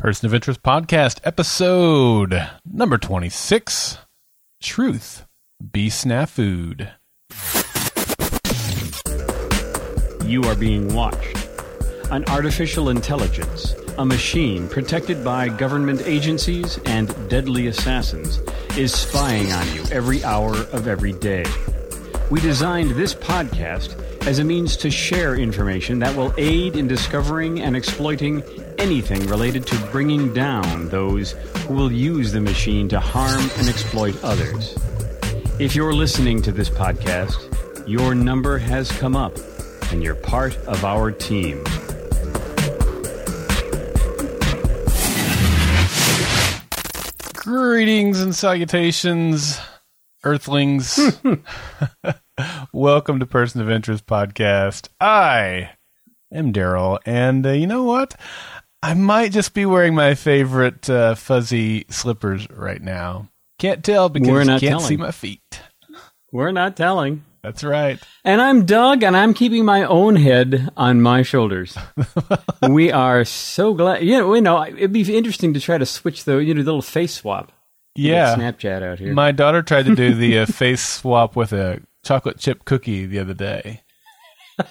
Person of Interest Podcast, episode number 26 Truth Be Snafu'd. You are being watched. An artificial intelligence, a machine protected by government agencies and deadly assassins, is spying on you every hour of every day. We designed this podcast as a means to share information that will aid in discovering and exploiting anything related to bringing down those who will use the machine to harm and exploit others. If you're listening to this podcast, your number has come up and you're part of our team. Greetings and salutations, Earthlings. Welcome to Person of Interest Podcast. I am Daryl, and uh, you know what? I might just be wearing my favorite uh, fuzzy slippers right now. Can't tell because We're you can't telling. see my feet. We're not telling. That's right. And I'm Doug, and I'm keeping my own head on my shoulders. we are so glad. You know, you know, it'd be interesting to try to switch the you know the little face swap. Yeah. Snapchat out here. My daughter tried to do the uh, face swap with a chocolate chip cookie the other day.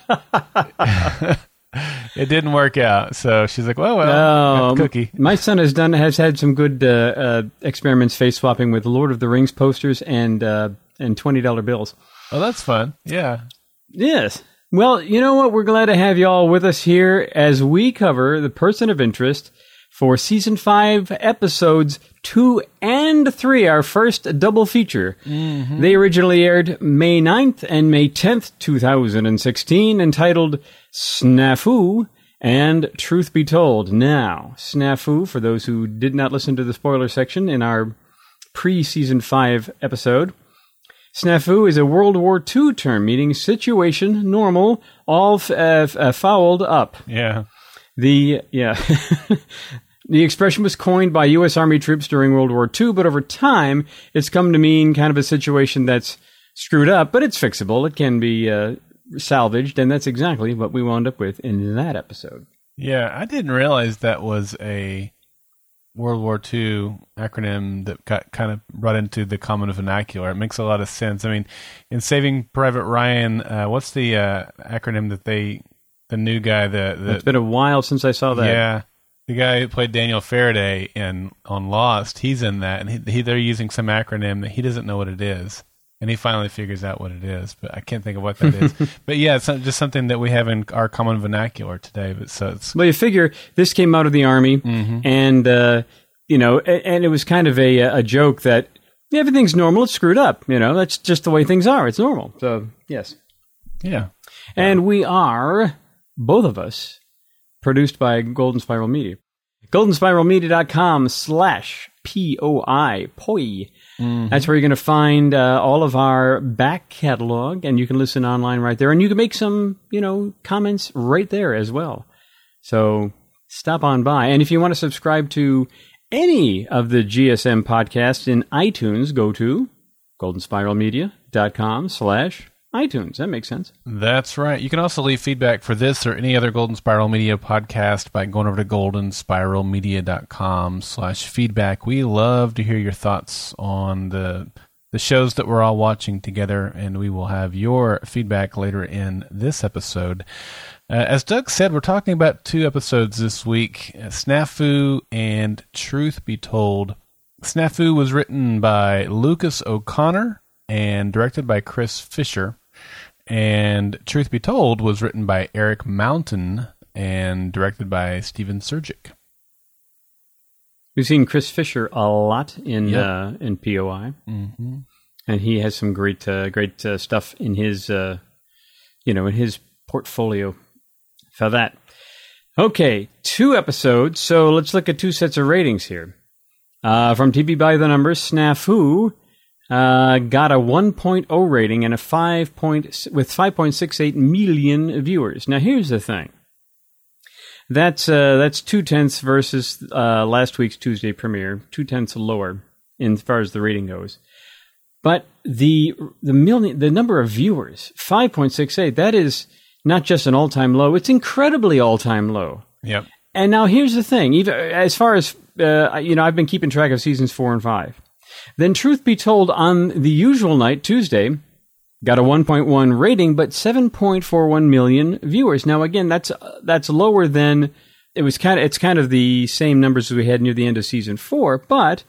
it didn't work out, so she's like, "Well, well, Um, cookie." My son has done has had some good uh, uh, experiments face swapping with Lord of the Rings posters and uh, and twenty dollar bills. Oh, that's fun. Yeah, Yes. Well, you know what? We're glad to have you all with us here as we cover the person of interest for season five, episodes two and three, our first double feature. They originally aired May 9th and May 10th, 2016, entitled Snafu and Truth Be Told. Now, Snafu, for those who did not listen to the spoiler section in our pre season five episode, Snafu is a World War II term meaning situation, normal, all f- uh, f- uh, fouled up. yeah. The yeah, the expression was coined by U.S. Army troops during World War II, but over time, it's come to mean kind of a situation that's screwed up, but it's fixable. It can be uh, salvaged, and that's exactly what we wound up with in that episode. Yeah, I didn't realize that was a World War II acronym that got kind of brought into the common vernacular. It makes a lot of sense. I mean, in Saving Private Ryan, uh, what's the uh, acronym that they, the new guy, the, the It's been a while since I saw that. yeah, the guy who played Daniel Faraday in on Lost, he's in that, and he, he they're using some acronym that he doesn't know what it is, and he finally figures out what it is, but I can't think of what that is. but yeah, it's just something that we have in our common vernacular today. But so it's Well, you figure this came out of the army, and uh, you know, a- and it was kind of a a joke that everything's normal. It's screwed up. You know, that's just the way things are. It's normal. So yes, yeah. and we are both of us produced by Golden Spiral Media. GoldenSpiralMedia.com slash P-O-I, POI. That's where you're going to find uh, all of our back catalog, and you can listen online right there. And you can make some, you know, comments right there as well. So stop on by. And if you want to subscribe to any of the GSM podcasts in iTunes, go to goldenspiralmedia.com slash iTunes. That makes sense. That's right. You can also leave feedback for this or any other Golden Spiral Media podcast by going over to goldenspiralmedia.com slash feedback. We love to hear your thoughts on the the shows that we're all watching together, and we will have your feedback later in this episode. Uh, as Doug said, we're talking about two episodes this week, uh, Snafu and Truth Be Told. Snafu was written by Lucas O'Connor and directed by Chris Fisher. And Truth Be Told was written by Erik Mountain and directed by Stephen Surjik. We've seen Chris Fisher a lot in Yep. uh, in POI, Mm-hmm. and he has some great uh, great uh, stuff in his uh, you know in his portfolio for that. Okay, two episodes. So let's look at two sets of ratings here. Uh, from TV by the numbers, Snafu uh, got a 1.0 rating and a 5 point, with 5.68 million viewers. Now here's the thing. That's uh, that's two tenths versus uh, last week's Tuesday premiere, two tenths lower in as far as the rating goes. But the the million the number of viewers, five point six eight, that is not just an all time low; it's incredibly all time low. Yep. And now here's the thing: even as far as uh, you know, I've been keeping track of seasons four and five. Then, truth be told, on the usual night, Tuesday, got a 1.1 rating, but 7.41 million viewers. Now, again, that's that's lower than it was. Kind of, it's kind of the same numbers as we had near the end of season four, but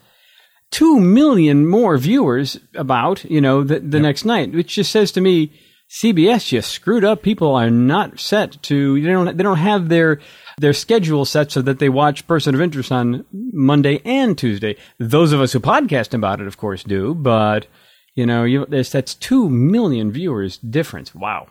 two million more viewers about you know the, the yep. next night, which just says to me. CBS just screwed up. People are not set to they don't they don't have their their schedule set so that they watch Person of Interest on Monday and Tuesday. Those of us who podcast about it, of course, do, but you know, you, that's two million viewers difference. Wow.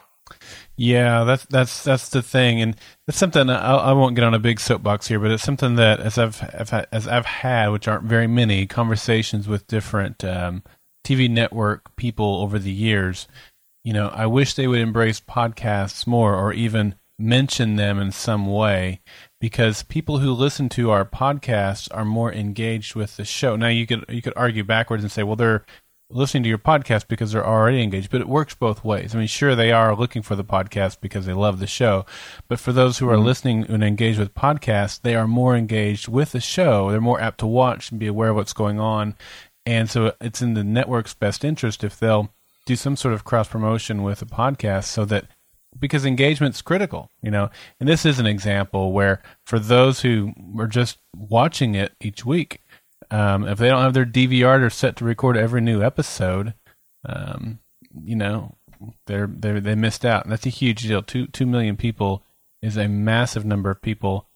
Yeah, that's that's that's the thing, and that's something I, I, won't get on a big soapbox here, but it's something that as I've, I've had, as I've had, which aren't very many, conversations with different um, TV network people over the years. You know, I wish they would embrace podcasts more, or even mention them in some way because people who listen to our podcasts are more engaged with the show. Now you could you could argue backwards and say, well, they're listening to your podcast because they're already engaged, but it works both ways. I mean, sure they are looking for the podcast because they love the show, but for those who are mm-hmm. listening and engaged with podcasts, they are more engaged with the show. They're more apt to watch and be aware of what's going on. And so it's in the network's best interest if they'll do some sort of cross promotion with a podcast so that because engagement's critical, you know. And this is an example where for those who are just watching it each week, um, if they don't have their DVR or set to record every new episode, um, you know, they're they they missed out, and that's a huge deal. Two two million people is a massive number of people,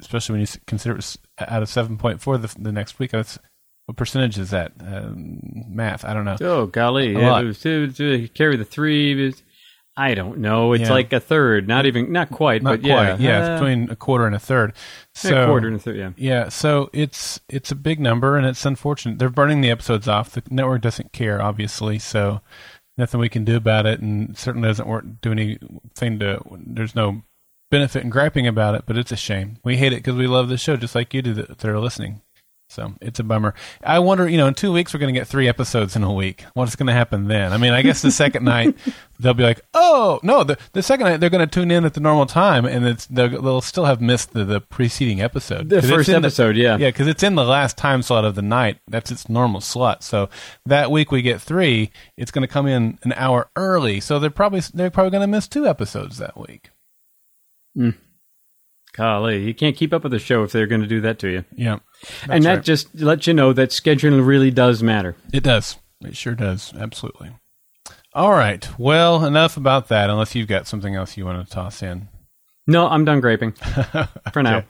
especially when you consider it out of seven point four the, the next week. That's what percentage is that? Um, math, I don't know. Oh golly, yeah, to, to carry the three I don't know. It's yeah. like a third, not even, not quite, not but quite. yeah, yeah, uh, between a quarter and a third. So, a quarter and a third, yeah, yeah. So it's it's a big number, and it's unfortunate. They're burning the episodes off. The network doesn't care, obviously, so nothing we can do about it, and certainly doesn't work, do anything to. There's no benefit in griping about it, but it's a shame. We hate it because we love the show, just like you do that are listening. So it's a bummer. I wonder, you know, in two weeks we're going to get three episodes in a week. What's going to happen then? I mean, I guess the second night they'll be like, oh no, the the second night they're going to tune in at the normal time, and it's they'll, they'll still have missed the, the preceding episode. The first episode, the, yeah, yeah, because it's in the last time slot of the night. That's its normal slot. So that week we get three. It's going to come in an hour early, so they're probably they're probably going to miss two episodes that week. Mm. Golly, you can't keep up with the show if they're going to do that to you. Yeah. and that right. just lets you know that scheduling really does matter. It does. It sure does. Absolutely. All right. Well, enough about that, unless you've got something else you want to toss in. No, I'm done griping for now.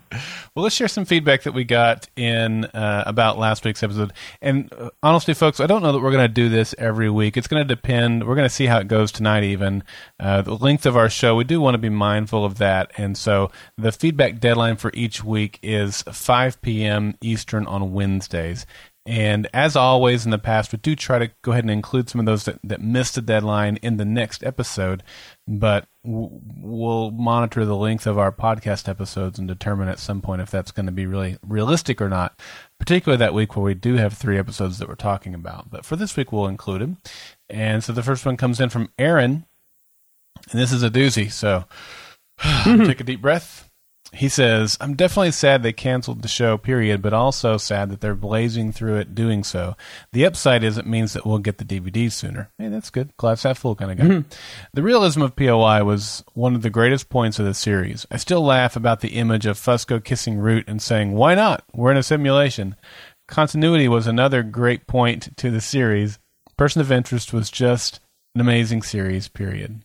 Well, let's share some feedback that we got in uh, about last week's episode. And uh, honestly, folks, I don't know that we're going to do this every week. It's going to depend. We're going to see how it goes tonight, even. Uh, the length of our show, we do want to be mindful of that. And so the feedback deadline for each week is 5 p.m. Eastern on Wednesdays. And as always in the past, we do try to go ahead and include some of those that, that missed the deadline in the next episode, but we'll monitor the length of our podcast episodes and determine at some point if that's going to be really realistic or not, particularly that week where we do have three episodes that we're talking about. But for this week, we'll include them. And so the first one comes in from Aaron, and this is a doozy. So take a deep breath he says, I'm definitely sad they canceled the show, period, but also sad that they're blazing through it doing so. The upside is it means that we'll get the DVD sooner. Hey, that's good. Glass half full kind of guy. Mm-hmm. The realism of POI was one of the greatest points of the series. I still laugh about the image of Fusco kissing Root and saying, Why not? We're in a simulation. Continuity was another great point to the series. Person of Interest was just an amazing series, period.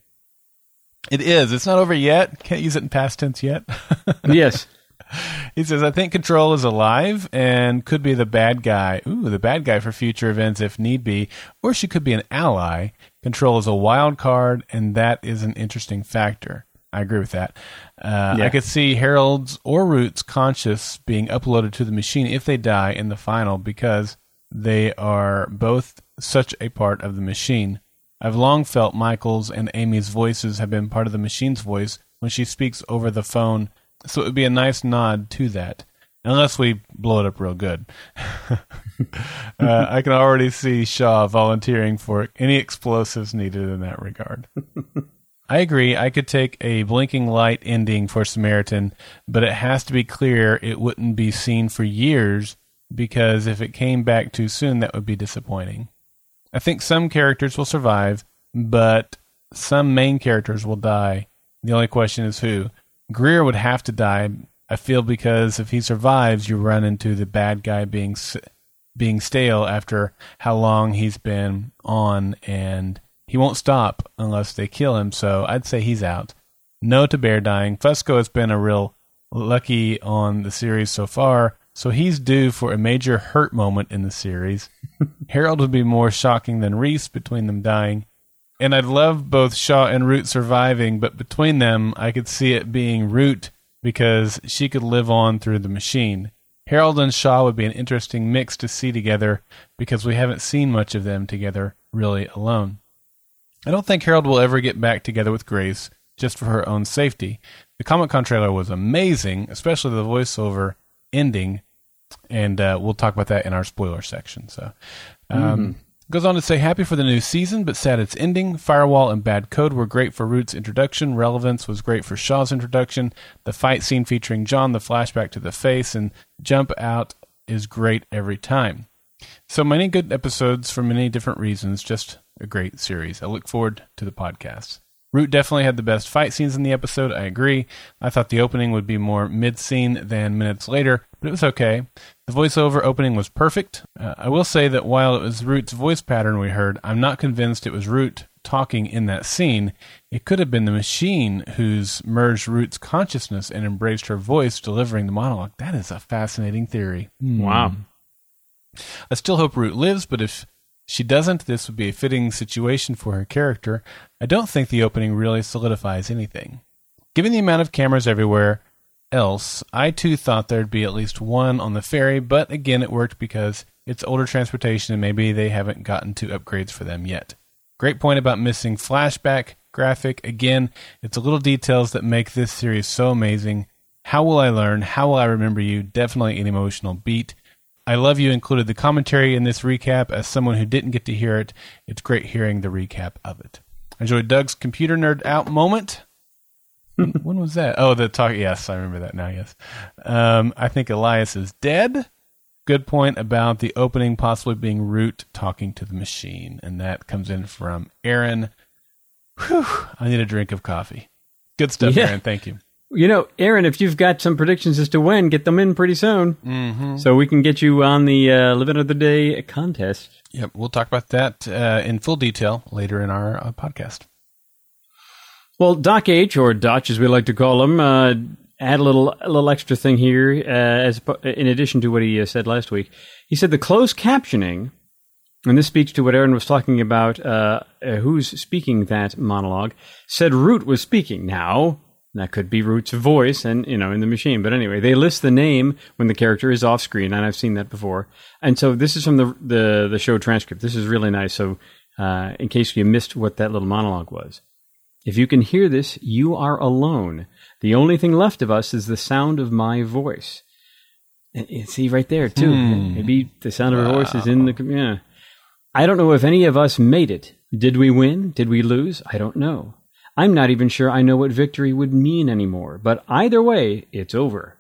It is. It's not over yet. Can't use it in past tense yet. yes. He says, I think Control is alive and could be the bad guy. Ooh, the bad guy for future events if need be. Or she could be an ally. Control is a wild card, and that is an interesting factor. I agree with that. Uh, yeah. I could see Harold's or Root's conscious being uploaded to the machine if they die in the final because they are both such a part of the machine. I've long felt Michael's and Amy's voices have been part of the machine's voice when she speaks over the phone, so it would be a nice nod to that. Unless we blow it up real good. uh, I can already see Shaw volunteering for any explosives needed in that regard. I agree. I could take a blinking light ending for Samaritan, but it has to be clear it wouldn't be seen for years because if it came back too soon, that would be disappointing. I think some characters will survive, but some main characters will die. The only question is who. Greer would have to die, I feel, because if he survives, you run into the bad guy being being stale after how long he's been on, and he won't stop unless they kill him. So I'd say he's out. No to Bear dying. Fusco has been a real lucky on the series so far, so he's due for a major hurt moment in the series. Harold would be more shocking than Reese between them dying. And I'd love both Shaw and Root surviving, but between them, I could see it being Root because she could live on through the machine. Harold and Shaw would be an interesting mix to see together because we haven't seen much of them together really alone. I don't think Harold will ever get back together with Grace just for her own safety. The Comic Con trailer was amazing, especially the voiceover ending, and uh, we'll talk about that in our spoiler section. So, um, mm-hmm. Goes on to say, happy for the new season, but sad it's ending. Firewall and Bad Code were great for Root's introduction. Relevance was great for Shaw's introduction. The fight scene featuring John, the flashback to the face, and Jump Out is great every time. So many good episodes for many different reasons. Just a great series. I look forward to the podcast. Root definitely had the best fight scenes in the episode. I agree. I thought the opening would be more mid scene than minutes later, but it was okay. The voiceover opening was perfect. Uh, I will say that while it was Root's voice pattern we heard, I'm not convinced it was Root talking in that scene. It could have been the machine who's merged Root's consciousness and embraced her voice delivering the monologue. That is a fascinating theory. Hmm. Wow. I still hope Root lives, but if she doesn't, this would be a fitting situation for her character. I don't think the opening really solidifies anything. Given the amount of cameras everywhere, else, I too thought there'd be at least one on the ferry, but again, it worked because it's older transportation and maybe they haven't gotten to upgrades for them yet. Great point about missing flashback graphic. Again, it's the little details that make this series so amazing. How will I learn? How will I remember you? Definitely an emotional beat. I love you included the commentary in this recap. As someone who didn't get to hear it, it's great hearing the recap of it. I enjoyed Doug's computer nerd out moment when was that? Oh, the talk. Yes, I remember that now. Yes, um, I think Elias is dead. Good point about the opening possibly being Root talking to the machine, and that comes in from Aaron. Whew, I need a drink of coffee. Good stuff, yeah. Aaron. Thank you. You know, Aaron, if you've got some predictions as to when, get them in pretty soon, mm-hmm. so we can get you on the uh, Living of the Day contest. Yep, we'll talk about that uh, in full detail later in our uh, podcast. Well, Doc H, or Dutch as we like to call him, uh, had a little a little extra thing here, uh, as in addition to what he uh, said last week. He said the closed captioning, and this speaks to what Aaron was talking about. Uh, uh, who's speaking that monologue? Said Root was speaking. Now that could be Root's voice, and you know, in the machine. But anyway, they list the name when the character is off screen, and I've seen that before. And so this is from the the, the show transcript. This is really nice. So uh, in case you missed what that little monologue was. If you can hear this, you are alone. The only thing left of us is the sound of my voice. And see right there too. Hmm. Maybe the sound of wow. voice is in the yeah. I don't know if any of us made it. Did we win? Did we lose? I don't know. I'm not even sure I know what victory would mean anymore. But either way, it's over.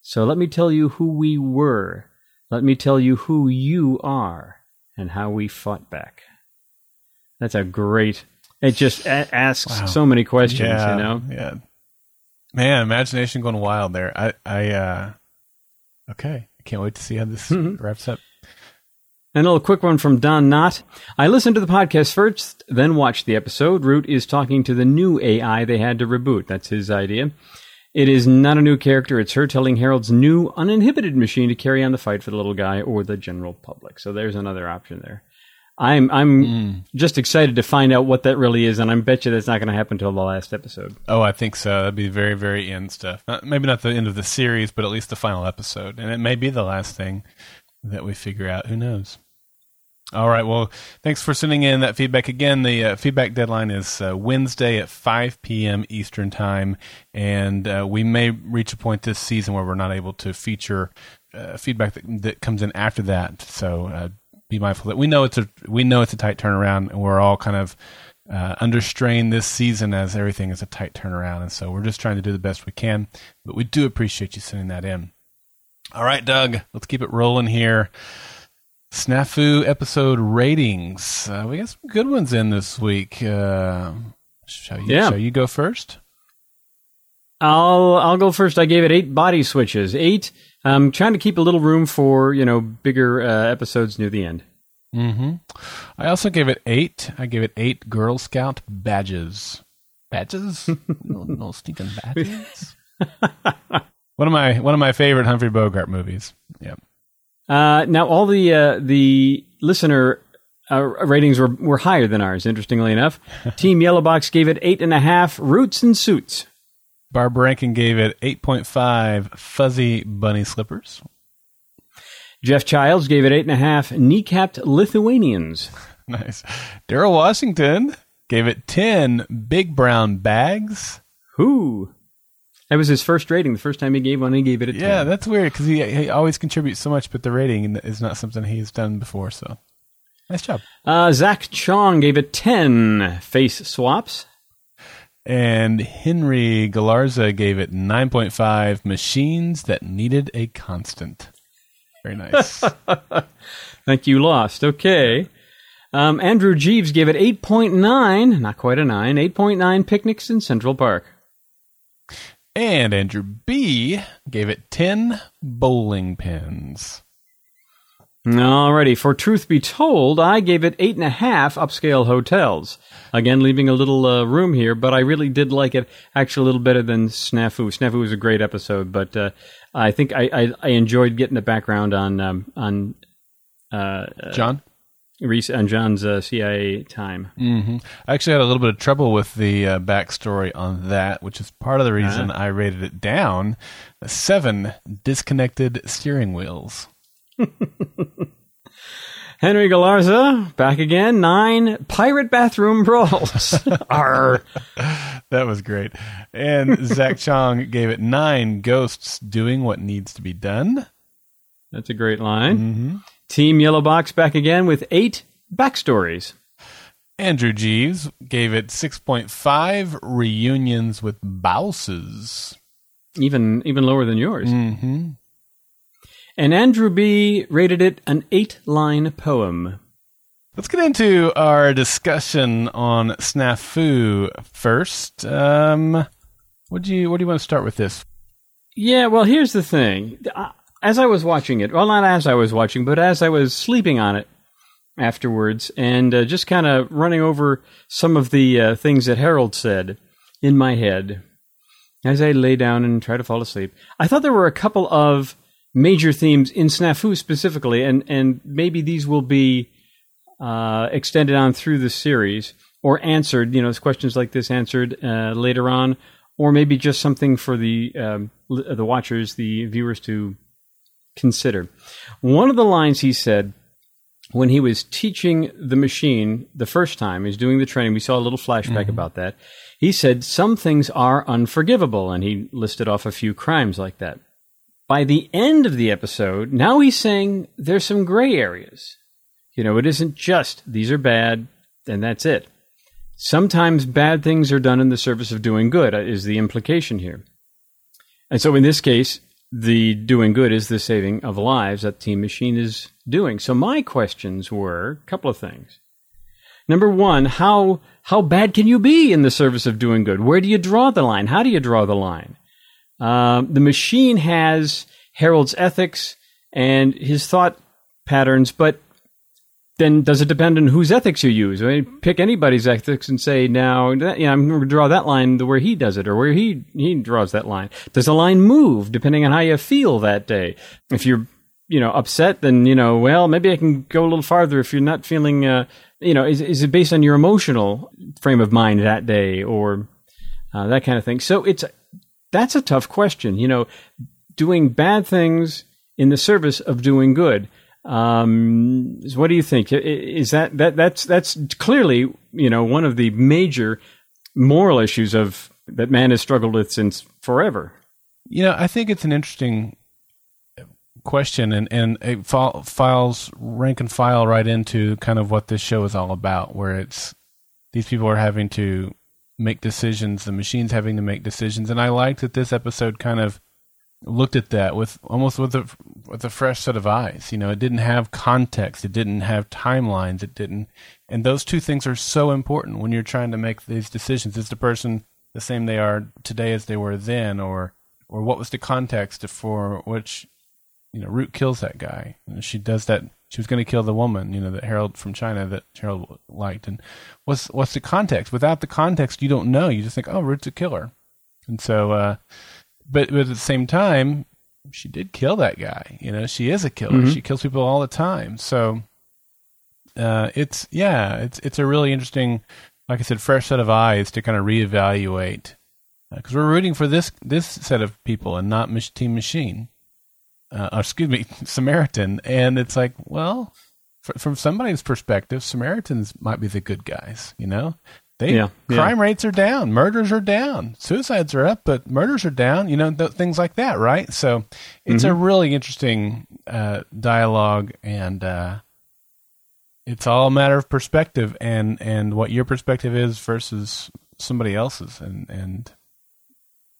So let me tell you who we were. Let me tell you who you are and how we fought back. That's a great it just a- asks wow. so many questions, yeah, you know? Yeah. Man, imagination going wild there. I, I, uh, okay. I can't wait to see how this mm-hmm. wraps up. And a little quick one from Don Knott. I listened to the podcast first, then watched the episode. Root is talking to the new AI they had to reboot. That's his idea. It is not a new character. It's her telling Harold's new uninhibited machine to carry on the fight for the little guy or the general public. So there's another option there. I'm I'm mm. just excited to find out what that really is, and I bet you that's not going to happen until the last episode. Oh, I think so. That'd be very very end stuff. Not, maybe not the end of the series, but at least the final episode, and it may be the last thing that we figure out. Who knows? All right. Well, thanks for sending in that feedback again. The uh, feedback deadline is uh, Wednesday at 5 p.m. Eastern Time. And uh, we may reach a point this season where we're not able to feature uh, feedback that, that, comes in after that. So uh, be mindful that we know it's a we know it's a tight turnaround, and we're all kind of uh, under strain this season as everything is a tight turnaround. And so we're just trying to do the best we can. But we do appreciate you sending that in. All right, Doug, let's keep it rolling here. Snafu episode ratings. Uh, we got some good ones in this week. Uh, shall you? Yeah. Shall you go first? I'll I'll go first. I gave it eight body switches. Eight. I'm trying to keep a little room for you know bigger uh, episodes near the end. Mm-hmm. I also gave it eight. I gave it eight Girl Scout badges. Badges? no, no stinking badges. one of my one of my favorite Humphrey Bogart movies. Yep. Uh, now all the uh, the listener uh, ratings were were higher than ours. Interestingly enough, Team Yellow Box gave it eight and a half. Roots and suits. Barb Rankin gave it 8.5 fuzzy bunny slippers. Jeff Childs gave it eight and a half. Kneecapped Lithuanians. Nice. Daryl Washington gave it 10 big brown bags. Who? That was his first rating. The first time he gave one, he gave it a 10. Yeah, that's weird because he, he always contributes so much, but the rating is not something he's done before. So nice job. Uh, Zach Chong gave it 10 face swaps. And Henry Galarza gave it 9.5 machines that needed a constant. Very nice. Thank you, Lost. Okay. Um, Andrew Jeeves gave it 8.9, not quite a 9, 8.9 picnics in Central Park. And Andrew B gave it 10 bowling pins. Alrighty, for truth be told, I gave it eight and a half upscale hotels. Again, leaving a little uh, room here, but I really did like it actually a little better than Snafu. Snafu was a great episode, but uh, I think I, I, I enjoyed getting the background on um, on uh, John? Reese on John's uh, CIA time. hmm I actually had a little bit of trouble with the uh, backstory on that, which is part of the reason I rated it down. Seven disconnected steering wheels. Henry Galarza back again. Nine pirate bathroom brawls. Arr. That was great. And Zach Chong gave it nine ghosts doing what needs to be done. That's a great line. hmm Team Yellow Box back again with eight backstories. Andrew Jeeves gave it 6.5 reunions with bouses. Even even lower than yours. hmm And Andrew B rated it an eight line poem. Let's get into our discussion on snafu first. Um, what do you what do you want to start with this? Yeah, well, here's the thing. Uh, As I was watching it, well, not as I was watching, but as I was sleeping on it afterwards, and uh, just kind of running over some of the uh, things that Harold said in my head as I lay down and try to fall asleep, I thought there were a couple of major themes in Snafu specifically, and, and maybe these will be uh, extended on through the series or answered, you know, questions like this answered uh, later on, or maybe just something for the um, the watchers, the viewers to consider. One of the lines he said when he was teaching the machine the first time, he's doing the training. We saw a little flashback about that. He said some things are unforgivable, and he listed off a few crimes like that. By the end of the episode, now he's saying there's some gray areas. You know, it isn't just these are bad and that's it. Sometimes bad things are done in the service of doing good, uh, is the implication here. And so in this case, the doing good is the saving of lives that Team Machine is doing. So my questions were a couple of things. Number one, how how bad can you be in the service of doing good? Where do you draw the line? How do you draw the line? Um, the machine has Harold's ethics and his thought patterns, but then does it depend on whose ethics you use? I mean, pick anybody's ethics and say, now, that, you know, I'm going to draw that line the where he does it or where he, he draws that line. Does the line move depending on how you feel that day? If you're, you know, upset, then, you know, well, maybe I can go a little farther if you're not feeling, uh, you know, is, is it based on your emotional frame of mind that day or uh, that kind of thing? So it's, that's a tough question. You know, doing bad things in the service of doing good. Um, what do you think? Is that that that's that's clearly you know one of the major moral issues of that man has struggled with since forever. You know, I think it's an interesting question, and and it file, files rank and file right into kind of what this show is all about, where it's these people are having to make decisions. The machine's having to make decisions, and I liked that this episode kind of looked at that with almost with a with a fresh set of eyes. You know, it didn't have context, it didn't have timelines, it didn't, and those two things are so important when you're trying to make these decisions. Is the person the same they are today as they were then, or or what was the context for which you know Root kills that guy? And she does that. She was going to kill the woman, you know, that Harold from China that Harold liked. And what's what's the context? Without the context, you don't know. You just think, oh, Root's a killer. And so, uh, but, but at the same time, she did kill that guy. You know, she is a killer. Mm-hmm. She kills people all the time. So, uh, it's yeah, it's it's a really interesting, like I said, fresh set of eyes to kind of reevaluate because uh, we're rooting for this this set of people and not Team Machine. Uh, excuse me, Samaritan. And it's like, well, from somebody's perspective, Samaritans might be the good guys. You know, they yeah, crime yeah. rates are down, murders are down, suicides are up, but murders are down. You know, th- things like that, right? So it's mm-hmm. a really interesting uh, dialogue, and uh, it's all a matter of perspective and and what your perspective is versus somebody else's, and and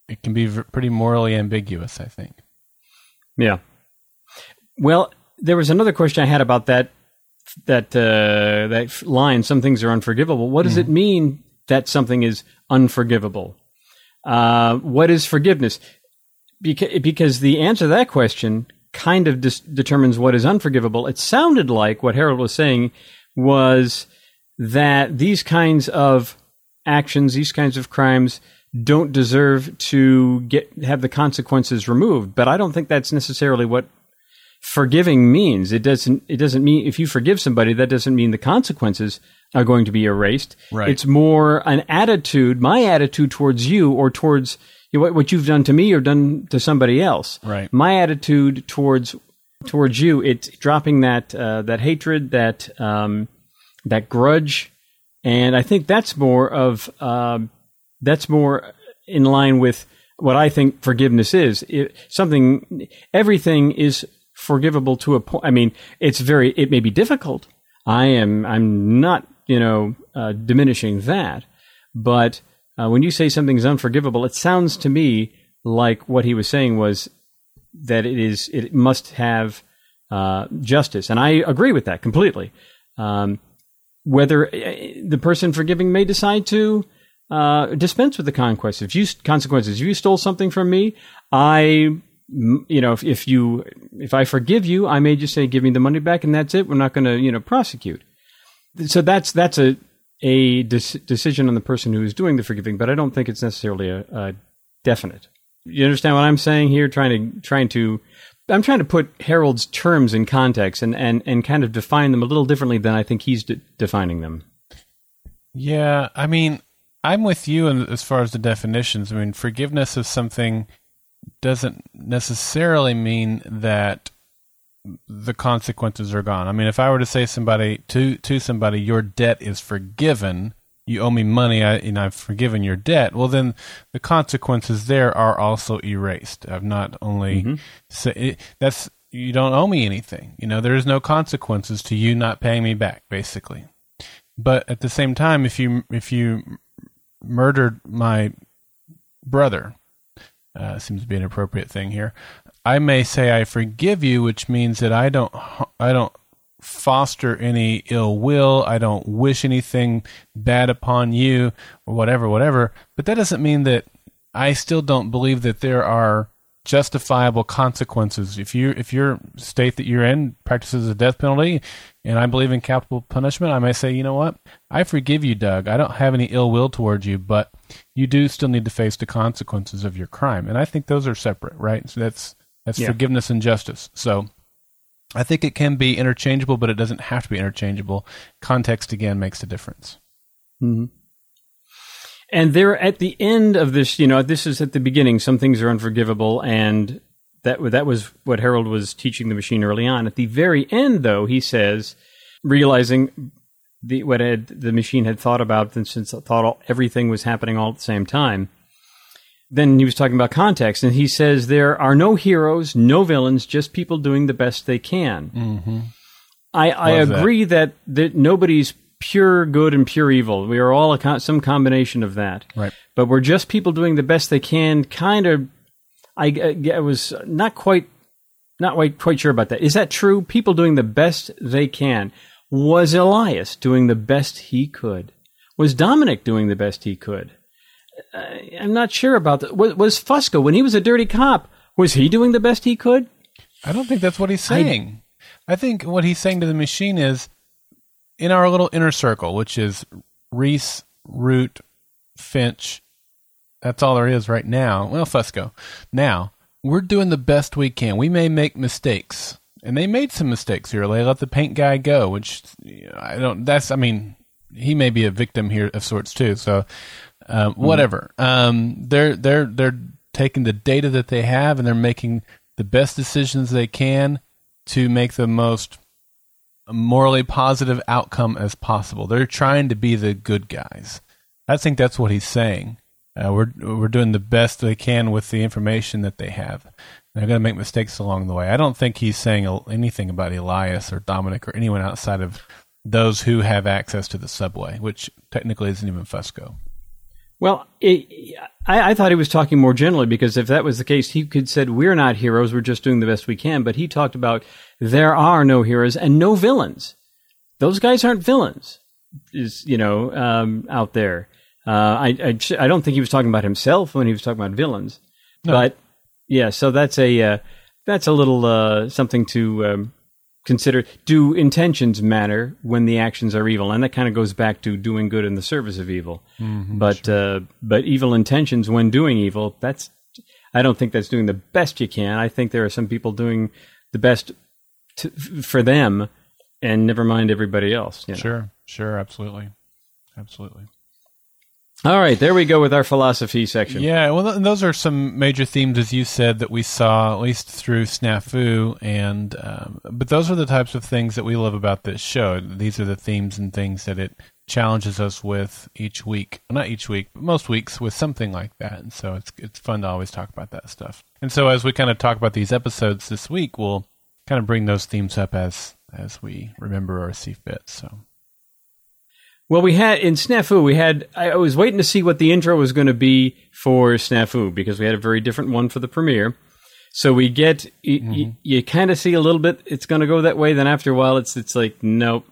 it can be v- pretty morally ambiguous, I think. Yeah. Well, there was another question I had about that that uh, that line, "Some things are unforgivable." What does mm. it mean that something is unforgivable? Uh, what is forgiveness? Because, because the answer to that question kind of dis- determines what is unforgivable. It sounded like what Harold was saying was that these kinds of actions, these kinds of crimes, don't deserve to get have the consequences removed. But I don't think that's necessarily what forgiving means. It doesn't it doesn't mean if you forgive somebody that doesn't mean the consequences are going to be erased. Right. It's more an attitude, my attitude towards you or towards you know, what, what you've done to me or done to somebody else. Right. My attitude towards towards you, it's dropping that uh, that hatred, that um, that grudge, and I think that's more of uh, that's more in line with what I think forgiveness is. It, something, everything is forgivable to a point. I mean, it's very, it may be difficult. I am, I'm not, you know, uh, diminishing that. But uh, when you say something's unforgivable, it sounds to me like what he was saying was that it is, it must have uh, justice. And I agree with that completely. Um, whether uh, the person forgiving may decide to uh, dispense with the consequences. If you consequences, if you stole something from me, I you know, if, if you, if I forgive you, I may just say, give me the money back and that's it. We're not going to, you know, prosecute. So that's, that's a, a de- decision on the person who is doing the forgiving, but I don't think it's necessarily a, a, definite. You understand what I'm saying here? Trying to, trying to, I'm trying to put Harold's terms in context and, and, and kind of define them a little differently than I think he's de- defining them. Yeah. I mean, I'm with you as far as the definitions. I mean, forgiveness is something doesn't necessarily mean that the consequences are gone. I mean, if I were to say somebody to to somebody, your debt is forgiven, you owe me money, I, and I've forgiven your debt. Well, then the consequences there are also erased. I've not only mm-hmm. say, it, that's you don't owe me anything. You know, there is no consequences to you not paying me back, basically. But at the same time, if you if you murdered my brother uh, seems to be an appropriate thing here. I may say I forgive you, which means that I don't I don't foster any ill will. I don't wish anything bad upon you or whatever, whatever. But that doesn't mean that I still don't believe that there are justifiable consequences. If you if your state that you're in practices a death penalty, and I believe in capital punishment, I may say, you know what, I forgive you, Doug. I don't have any ill will towards you, but you do still need to face the consequences of your crime, and I think those are separate, right? So that's that's yeah. forgiveness and justice. So. I think it can be interchangeable, but it doesn't have to be interchangeable. Context again makes a difference. Mm-hmm. And there at the end of this, you know, this is at the beginning. Some things are unforgivable, and that that was what Harold was teaching the machine early on. At the very end, though, he says, realizing the what had, the machine had thought about, and since thought all, everything was happening all at the same time. Then he was talking about context, and he says there are no heroes, no villains, just people doing the best they can. Mm-hmm. I, I agree that. that that nobody's pure good and pure evil. We are all a con- some combination of that. Right. But we're just people doing the best they can. Kind of. I, I was not quite not quite, quite sure about that. Is that true? People doing the best they can. Was Elias doing the best he could? Was Dominic doing the best he could? Uh, I'm not sure about that. Was, was Fusco, when he was a dirty cop, was he doing the best he could? I don't think that's what he's saying. I, I think what he's saying to the machine is in our little inner circle, which is Reese, Root, Finch. That's all there is right now. Well, Fusco. Now, we're doing the best we can. We may make mistakes, and they made some mistakes here. They let the paint guy go, which you know, I don't. That's I mean, he may be a victim here of sorts too. So um, whatever. Mm-hmm. Um, they're they're they're taking the data that they have and they're making the best decisions they can to make the most morally positive outcome as possible. They're trying to be the good guys. I think that's what he's saying. Uh, we're we're doing the best they can with the information that they have. They're going to make mistakes along the way. I don't think he's saying anything about Elias or Dominic or anyone outside of those who have access to the subway, which technically isn't even Fusco. Well, it, I, I, thought he was talking more generally because if that was the case, he could said we're not heroes, we're just doing the best we can. But he talked about there are no heroes and no villains. Those guys aren't villains, is you know um, out there. Uh, I, I, I don't think he was talking about himself when he was talking about villains, no. but yeah. So that's a uh, that's a little uh, something to um, consider. Do intentions matter when the actions are evil? And that kind of goes back to doing good in the service of evil. Mm-hmm, but sure. Uh, but evil intentions when doing evil, that's I don't think that's doing the best you can. I think there are some people doing the best to, for them, and never mind everybody else. You know? Sure, sure, absolutely, absolutely. All right, there we go with our philosophy section. Yeah, well, those are some major themes, as you said, that we saw at least through Snafu, and um, but those are the types of things that we love about this show. These are the themes and things that it challenges us with each week. Well, not each week, but most weeks with something like that. And so it's it's fun to always talk about that stuff. And so as we kind of talk about these episodes this week, we'll kind of bring those themes up as as we remember or see fit. So. Well, we had in Snafu, we had. I was waiting to see what the intro was going to be for Snafu because we had a very different one for the premiere. So we get you, mm-hmm. you, you kind of see a little bit. It's going to go that way. Then after a while, it's it's like nope.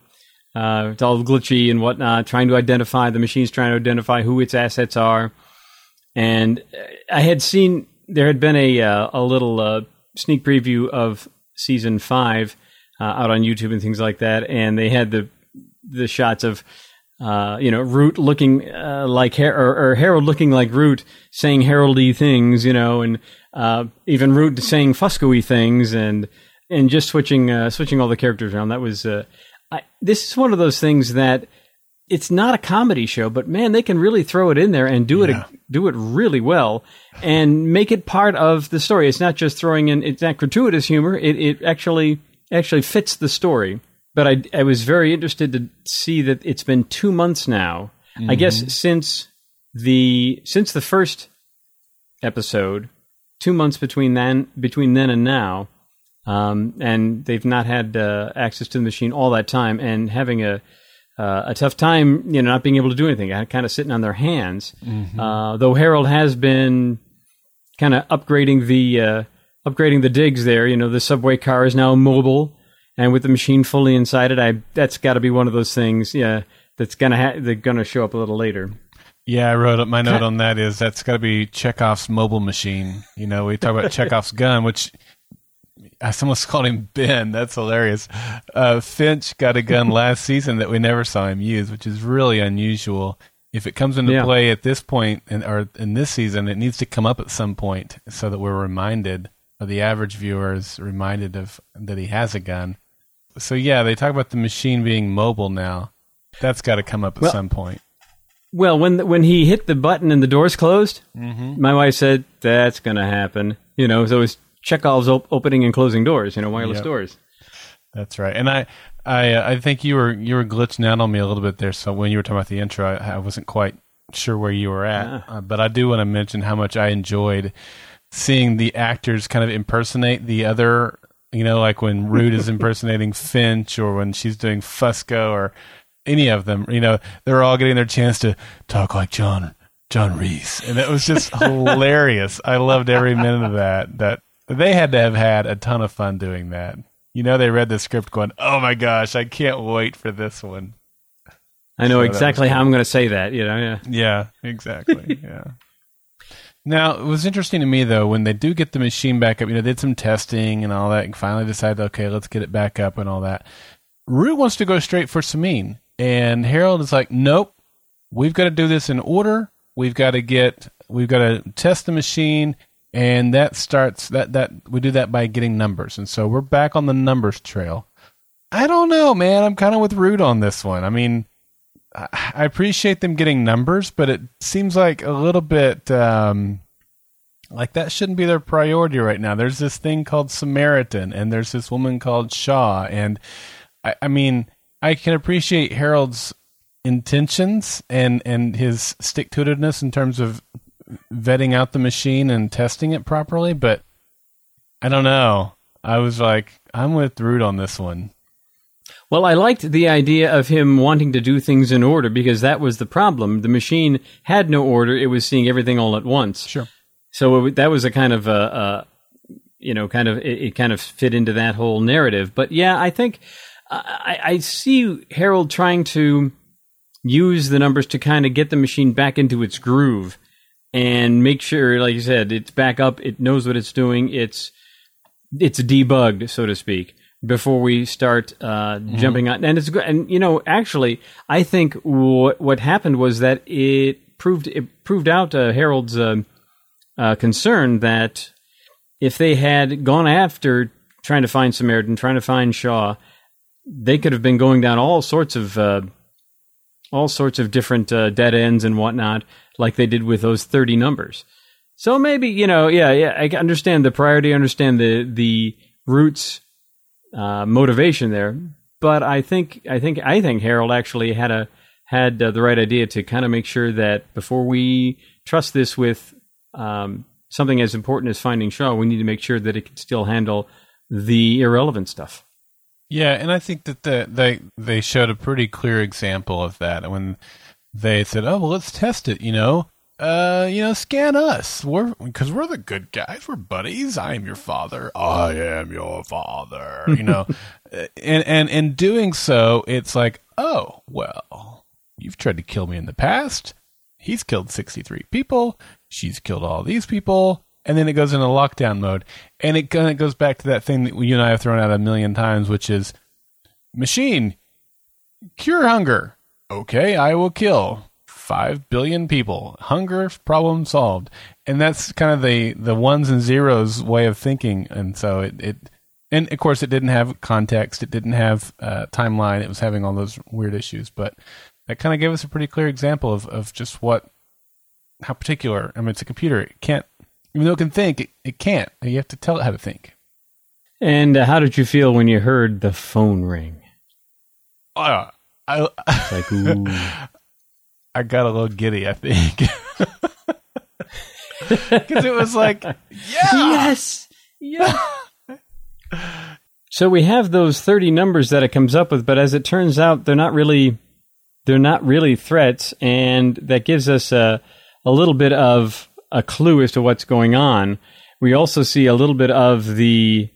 Uh, it's all glitchy and whatnot. Trying to identify the machine's trying to identify who its assets are. And I had seen there had been a uh, a little uh, sneak preview of season five uh, out on YouTube and things like that, and they had the the shots of uh, you know, Root looking uh, like Her- or, or, Harold looking like Root, saying heraldy things, you know, and uh, even Root saying Fusco things, and and just switching uh, switching all the characters around. That was uh, I, this is one of those things that it's not a comedy show, but man, they can really throw it in there and do yeah. it do it really well and make it part of the story. It's not just throwing in it's not gratuitous humor. It it actually actually fits the story but I, I was very interested to see that it's been two months now. Mm-hmm. I guess since the since the first episode, two months between then between then and now, um, and they've not had uh, access to the machine all that time, and having a uh, a tough time, you know, not being able to do anything, kind of sitting on their hands. Mm-hmm. Uh, though Harold has been kind of upgrading the uh, upgrading the digs there. You know, the subway car is now mobile and with the machine fully inside it, I that's got to be one of those things. Yeah, that's gonna ha- they're gonna show up a little later. Yeah, I wrote up my note on that is that's got to be Chekhov's mobile machine. You know, we talk about Chekhov's gun, which I almost called him Ben. That's hilarious. Uh, Finch got a gun last season that we never saw him use, which is really unusual. If it comes into yeah. play at this point in, or in this season, it needs to come up at some point so that we're reminded, or the average viewer is reminded of that he has a gun so yeah, they talk about the machine being mobile now. That's got to come up at well, some point. Well, when when he hit the button and the doors closed, mm-hmm. my wife said that's going to happen. You know, so it's Chekhov's op- opening and closing doors. You know, wireless yep. doors. That's right. And I, I, uh, I think you were you were glitching out on me a little bit there. So when you were talking about the intro, I, I wasn't quite sure where you were at. Yeah. Uh, but I do want to mention how much I enjoyed seeing the actors kind of impersonate the other you know, like when Root is impersonating Finch or when she's doing Fusco or any of them. You know, they're all getting their chance to talk like John John Reese, and it was just hilarious. I loved every minute of that. That they had to have had a ton of fun doing that. You know, they read the script going, "Oh my gosh, I can't wait for this one." I know so exactly how I'm going to say that. You know, yeah, yeah, exactly, yeah. Now it was interesting to me though when they do get the machine back up. You know, they did some testing and all that, and finally decided, okay, let's get it back up and all that. Root wants to go straight for Sameen, and Harold is like, nope, we've got to do this in order. We've got to get, we've got to test the machine, and that starts that that we do that by getting numbers, and so we're back on the numbers trail. I don't know, man. I'm kind of with Root on this one. I mean, I appreciate them getting numbers, but it seems like a little bit um, like that shouldn't be their priority right now. There's this thing called Samaritan, and there's this woman called Shaw, and I, I mean, I can appreciate Harold's intentions and and his stick to itiveness in terms of vetting out the machine and testing it properly, but I don't know. I was like, I'm with Root on this one. Well, I liked the idea of him wanting to do things in order because that was the problem. The machine had no order; it was seeing everything all at once. Sure. So it, that was a kind of a, a you know, kind of it, it, kind of fit into that whole narrative. But yeah, I think I, I see Harold trying to use the numbers to kind of get the machine back into its groove and make sure, like you said, it's back up. It knows what it's doing. It's it's debugged, so to speak, before we start uh, mm-hmm. jumping on. And it's good. And you know, actually, I think what what happened was that it proved it proved out uh, Harold's uh, uh concern that if they had gone after trying to find Samaritan, trying to find Shaw, they could have been going down all sorts of uh, all sorts of different uh, dead ends and whatnot, like they did with those thirty numbers. So maybe you know, yeah, yeah, I understand the priority, understand the the Root's uh, motivation there, but I think I think I think Harold actually had a had uh, the right idea to kind of make sure that before we trust this with um, something as important as finding Shaw, we need to make sure that it can still handle the irrelevant stuff. Yeah, and I think that the, they they showed a pretty clear example of that when they said, "Oh, well, let's test it." You know, uh, you know, scan us. We're because we're the good guys. We're buddies. I am your father. I am your father. You know, and and in doing so, it's like, oh well, you've tried to kill me in the past. He's killed sixty three people. She's killed all these people and then it goes into lockdown mode, and it kind of goes back to that thing that you and I have thrown out a million times, which is machine cure hunger. Okay, I will kill five billion people. Hunger problem solved, and that's kind of the the ones and zeros way of thinking, and so it it. And of course, it didn't have context. It didn't have uh, timeline. It was having all those weird issues. But that kind of gave us a pretty clear example of, of just what, how particular. I mean, it's a computer. It can't even though it can think, it, it can't. You have to tell it how to think. And uh, how did you feel when you heard the phone ring? Uh, I, like, I got a little giddy, I think. Because it was like, yeah. Yes. Yeah. so we have those 30 numbers that it comes up with, but as it turns out, they're not really they're not really threats, and that gives us a, a little bit of a clue as to what's going on. We also see a little bit of the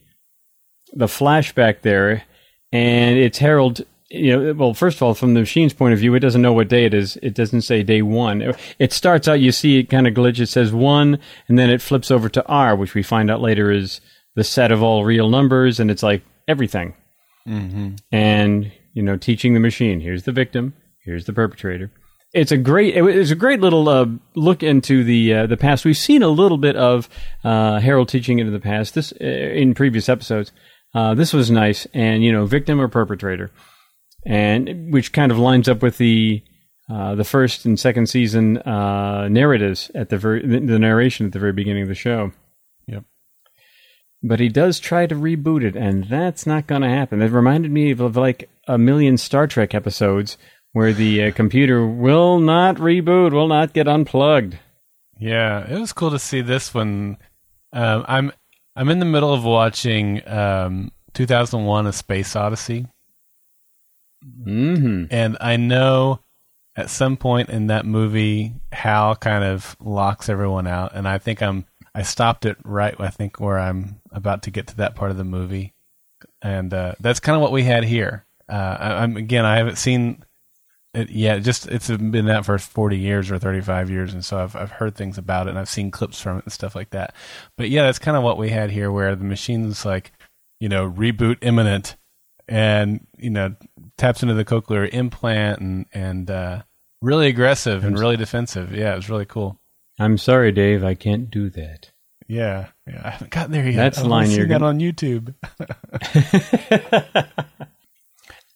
the flashback there, and it's Harold. You know, well, first of all, from the machine's point of view, it doesn't know what day it is. It doesn't say day one. It starts out, you see it kind of glitch. It says one, and then it flips over to R, which we find out later is the set of all real numbers, and it's like everything. Mm-hmm. And you know, teaching the machine. Here's the victim. Here's the perpetrator it's a great it was a great little uh, look into the uh, the past. We've seen a little bit of uh, Harold teaching into the past this uh, in previous episodes. Uh, this was nice, and you know, victim or perpetrator, and which kind of lines up with the uh, the first and second season narratives at the very the narration at the very beginning of the show. Yep. But he does try to reboot it, and that's not going to happen. It reminded me of, of like a million Star Trek episodes where the uh, computer will not reboot, will not get unplugged. Yeah, it was cool to see this one. Um, I'm I'm in the middle of watching um, 2001: A Space Odyssey, Mm-hmm. And I know at some point in that movie, Hal kind of locks everyone out, and I think I'm I stopped it right. I think where I'm about to get to that part of the movie, and uh, that's kind of what we had here. Uh, I, I'm again, I haven't seen it yet. Just it's been out for 40 years or 35 years, and so I've I've heard things about it, and I've seen clips from it and stuff like that. But yeah, that's kind of what we had here, where the machine's like, you know, reboot imminent, and you know, taps into the cochlear implant and and uh, really aggressive and really defensive. Yeah, it was really cool. I'm sorry, Dave. I can't do that. Yeah, yeah, I haven't gotten there yet. That's I the line you're that gonna- on YouTube.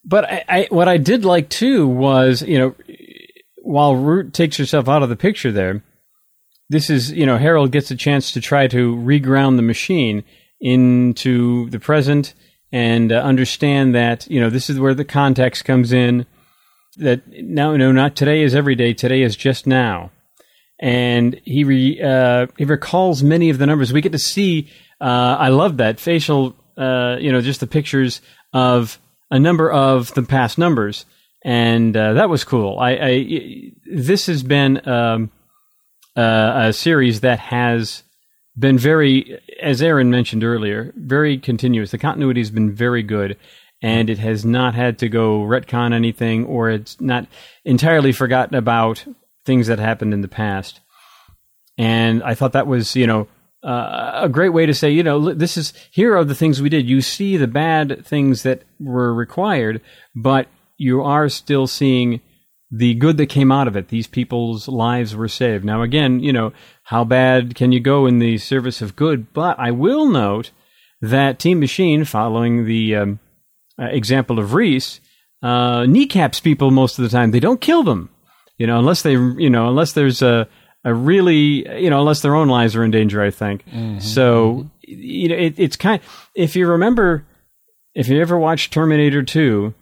But I, I, what I did like too was, you know, while Root takes herself out of the picture there, this is, you know, Harold gets a chance to try to reground the machine into the present and uh, understand that, you know, this is where the context comes in. That no, no, not today is every day. Today is just now. And he re, uh, he recalls many of the numbers. We get to see. Uh, I love that facial. Uh, you know, just the pictures of a number of the past numbers, and uh, that was cool. I, I this has been um, uh, a series that has been very, as Aaron mentioned earlier, very continuous. The continuity has been very good, and it has not had to go retcon anything, or it's not entirely forgotten about things that happened in the past. And I thought that was, you know, uh, a great way to say, you know, this is here are the things we did. You see the bad things that were required, but you are still seeing the good that came out of it. These people's lives were saved. Now, again, you know, how bad can you go in the service of good? But I will note that Team Machine, following the um, uh, example of Reese, uh, kneecaps people most of the time. They don't kill them, you know, unless they, you know, unless there's a a really, you know, unless their own lives are in danger. I think so. You know, it, it's kind. If you remember, if you ever watched Terminator Two,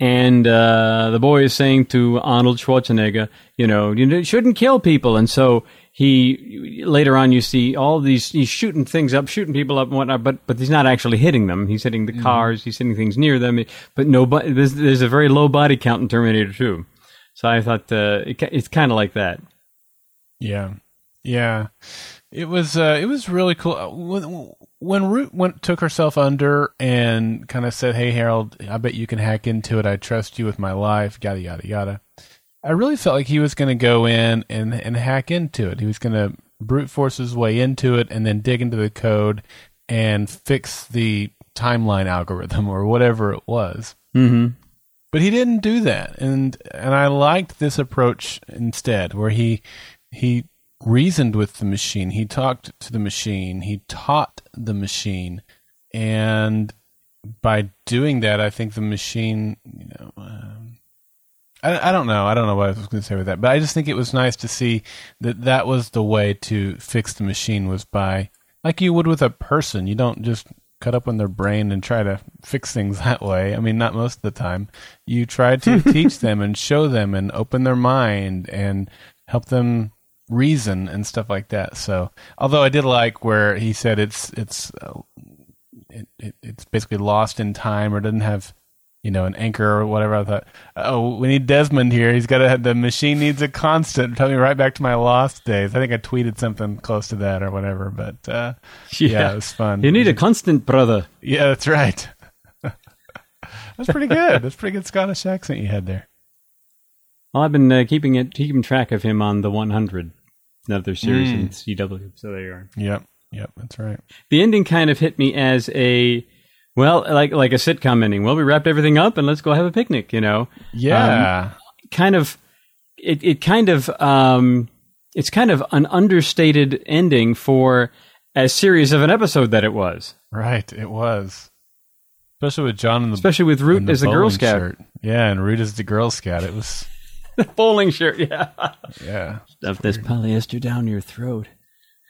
and uh, the boy is saying to Arnold Schwarzenegger, you know, you shouldn't kill people, and so he later on you see all these he's shooting things up, shooting people up and whatnot, but but he's not actually hitting them. He's hitting the cars, he's hitting things near them, but no, there's, there's a very low body count in Terminator Two. So I thought uh, it, it's kind of like that. Yeah, yeah. It was uh, it was really cool Uh, when Root went took herself under and kind of said, "Hey Harold, I bet you can hack into it. I trust you with my life." Yada yada yada. I really felt like he was going to go in and and hack into it. He was going to brute force his way into it and then dig into the code and fix the timeline algorithm or whatever it was. Mm-hmm. But he didn't do that, and and I liked this approach instead, where he he reasoned with the machine, he talked to the machine, he taught the machine, and by doing that, I think the machine, you know, um, I I don't know, I don't know what I was going to say with that, but I just think it was nice to see that that was the way to fix the machine was by like you would with a person, you don't just cut up on their brain and try to fix things that way. I mean, not most of the time. You try to teach them and show them and open their mind and help them reason and stuff like that. So, although I did like where he said it's it's uh, it, it, it's basically lost in time or doesn't have you know an anchor or whatever. I thought, oh, we need Desmond here. He's got to have the machine needs a constant. Tell me right back to my lost days. I think I tweeted something close to that or whatever. But uh, yeah. it was fun. You need a constant, brother. Yeah, that's right. that's pretty good. That's pretty good Scottish accent you had there. Well, I've been uh, keeping it, keeping track of him on the 100, another series in CW. So there you are. Yep, yep, that's right. The ending kind of hit me as a, well, like like a sitcom ending. Well, we wrapped everything up and let's go have a picnic. You know, Yeah, kind of, it it kind of, um, it's kind of an understated ending for a series of an episode that it was, right. It was, especially with John and the especially with Root the as the Girl Scout, shirt. Yeah, and Root as the Girl Scout. It was bowling shirt. Yeah, yeah. stuff this polyester down your throat.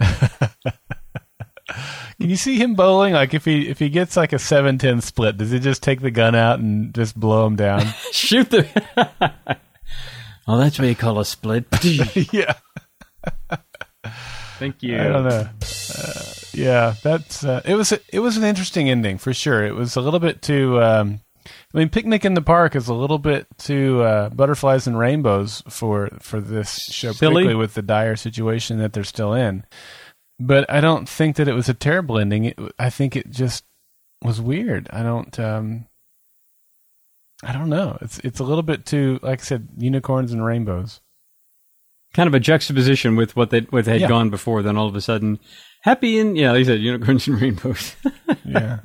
Can you see him bowling? Like if he if he gets like a 7-10 split, does he just take the gun out and just blow him down? Shoot the. well, that's what you call a split. yeah. Thank you. I don't know. Uh, yeah, that's uh, it was it was an interesting ending for sure. It was a little bit too um, I mean, picnic in the park is a little bit too uh, butterflies and rainbows for for this show, Silly. particularly with the dire situation that they're still in. But I don't think that it was a terrible ending. It, I think it just was weird. I don't. Um, I don't know. It's it's a little bit too, like I said, unicorns and rainbows. Kind of a juxtaposition with what they what they had Yeah. gone before. Then all of a sudden, happy and yeah, like you said, unicorns and rainbows. Yeah.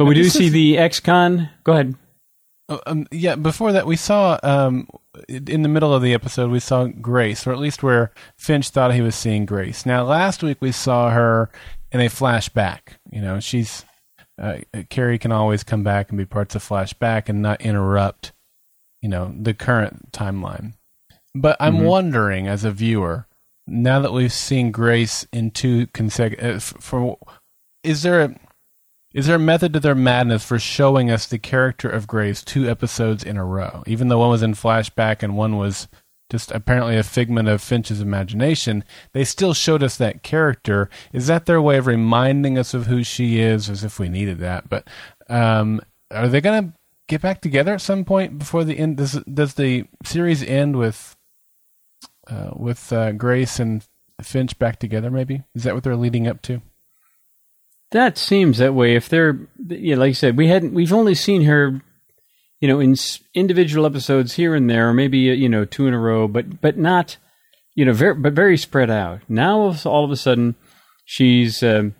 But we do see is- the ex-con. Go ahead. Oh, um, yeah, before that, we saw um, in the middle of the episode, we saw Grace, or at least where Finch thought he was seeing Grace. Now, last week we saw her in a flashback. You know, she's uh, Carrie can always come back and be parts of flashback and not interrupt, you know, the current timeline. But I'm Mhm. wondering, as a viewer, now that we've seen Grace in two consecutive, for is there a is there a method to their madness for showing us the character of Grace two episodes in a row? Even though one was in flashback and one was just apparently a figment of Finch's imagination, they still showed us that character. Is that their way of reminding us of who she is, as if we needed that? But um, are they going to get back together at some point before the end? Does, does the series end with uh, with uh, Grace and Finch back together? Maybe is that what they're leading up to? That seems that way. If they're, yeah, like I said, we hadn't, we've only seen her, you know, in individual episodes here and there, or maybe uh, you know two in a row, but but not, you know, very but very spread out. Now all of a sudden, she's um,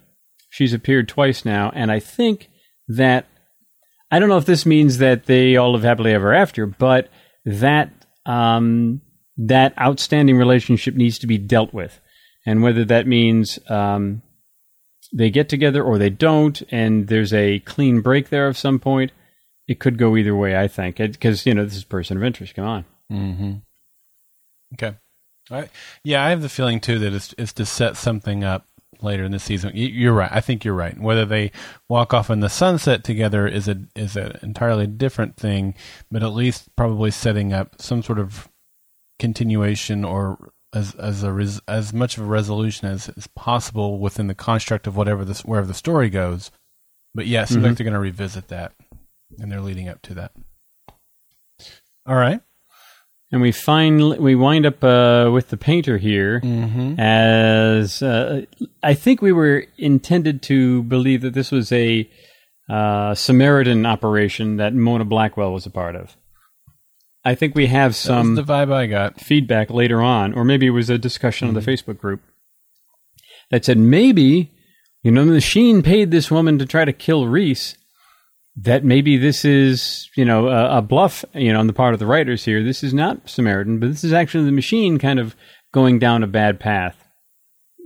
she's appeared twice now, and I think that I don't know if this means that they all live happily ever after, but that um, that outstanding relationship needs to be dealt with, and whether that means um, they get together or they don't, and there's a clean break there of some point. It could go either way, I think, because you know this is person of interest. Come on, Mm-hmm. Okay. I, yeah, I have the feeling too that it's, it's to set something up later in the season. You- You're right. I think you're right. Whether they walk off in the sunset together is a is an entirely different thing, but at least probably setting up some sort of continuation or as as a res, as much of a resolution as is possible within the construct of whatever this wherever the story goes. But yeah, it seems like they're going to revisit that, and they're leading up to that. All right. and we find we wind up uh, with the painter here. Mm-hmm. as uh, I think we were intended to believe that this was a uh, Samaritan operation that Mona Blackwell was a part of. I think we have some the vibe I got. feedback later on, or maybe it was a discussion on the mm-hmm. Facebook group that said maybe, you know, the machine paid this woman to try to kill Reese. That maybe this is, you know, a, a bluff, you know, on the part of the writers here. This is not Samaritan, but this is actually the machine kind of going down a bad path.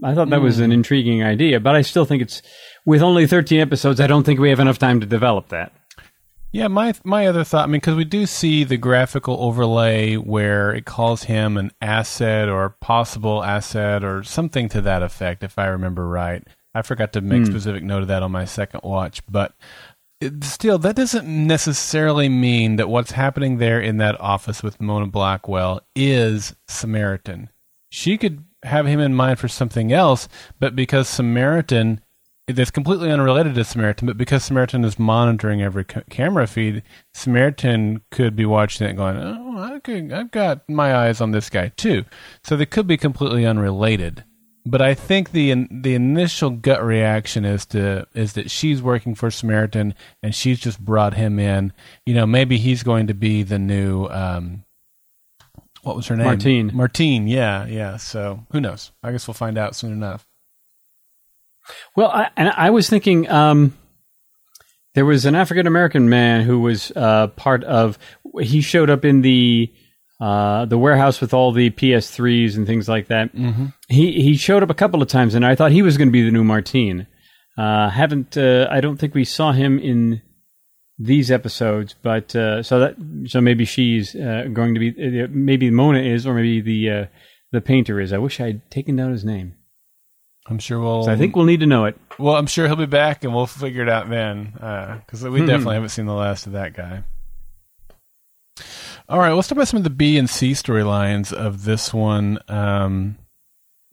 I thought that was an mm. intriguing idea, but I still think it's with only 13 episodes. I don't think we have enough time to develop that. Yeah, my my other thought. I mean, because we do see the graphical overlay where it calls him an asset or possible asset or something to that effect, if I remember right. I forgot to make hmm. specific note of that on my second watch, but it, still, that doesn't necessarily mean that what's happening there in that office with Mona Blackwell is Samaritan. She could have him in mind for something else, but because Samaritan that's completely unrelated to Samaritan, but because Samaritan is monitoring every ca- camera feed, Samaritan could be watching it going, "Oh, I could, I've got my eyes on this guy too." So they could be completely unrelated. But I think the in, the initial gut reaction is to is that she's working for Samaritan and she's just brought him in. You know, maybe he's going to be the new um, what was her name? Martine. Martine. Yeah, yeah. So who knows? I guess we'll find out soon enough. Well, I, and I was thinking um, there was an African American man who was uh, part of. He showed up in the uh, the warehouse with all the PS3s and things like that. Mm-hmm. He he showed up a couple of times, and I thought he was going to be the new Martine. Uh, haven't uh, I don't think we saw him in these episodes, but uh, so that so maybe she's uh, going to be maybe Mona is, or maybe the uh, the painter is. I wish I'd taken down his name. I'm sure we'll. So I think we'll need to know it. Well, I'm sure he'll be back, and we'll figure it out then, because we Hmm. definitely haven't seen the last of that guy. All right, let's talk about some of the B and C storylines of this one. Um,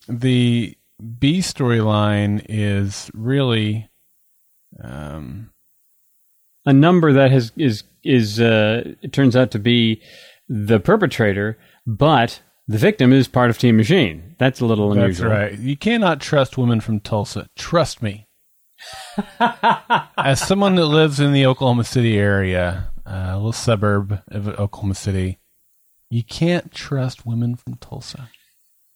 the B storyline is really, um, a number that has is is uh, it turns out to be the perpetrator, but the victim is part of Team Machine. That's a little unusual. That's right. You cannot trust women from Tulsa. Trust me. As someone that lives in the Oklahoma City area, uh, a little suburb of Oklahoma City, you can't trust women from Tulsa.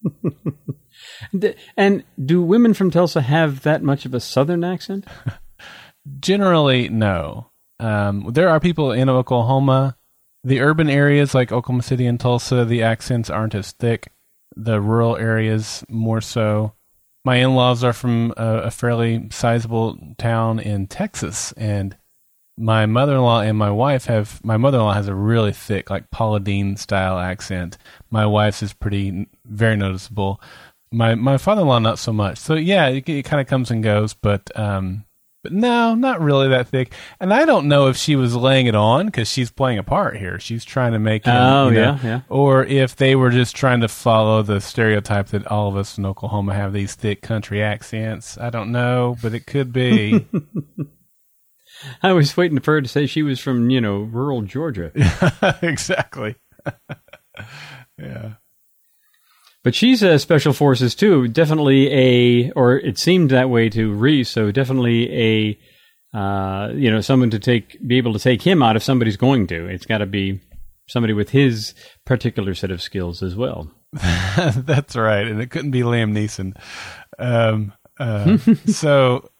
and do women from Tulsa have that much of a southern accent? Generally, no. Um, there are people in Oklahoma. The urban areas like Oklahoma City and Tulsa, the accents aren't as thick. The rural areas, more so. My in laws are from a, a fairly sizable town in Texas, and my mother-in-law and my wife have my mother-in-law has a really thick like Paula Deen style accent. My wife's is pretty very noticeable. My my father-in-law not so much. So yeah, it, it kind of comes and goes, but um but no, not really that thick. And I don't know if she was laying it on because she's playing a part here. She's trying to make him, oh you know, yeah yeah or if they were just trying to follow the stereotype that all of us in Oklahoma have these thick country accents. I don't know, but it could be. I was waiting for her to say she was from, you know, rural Georgia. exactly. yeah. But she's a special forces too. Definitely a, or it seemed that way to Reese. So definitely a, uh, you know, someone to take, be able to take him out if somebody's going to. It's got to be somebody with his particular set of skills as well. That's right, and it couldn't be Liam Neeson. Um, uh, so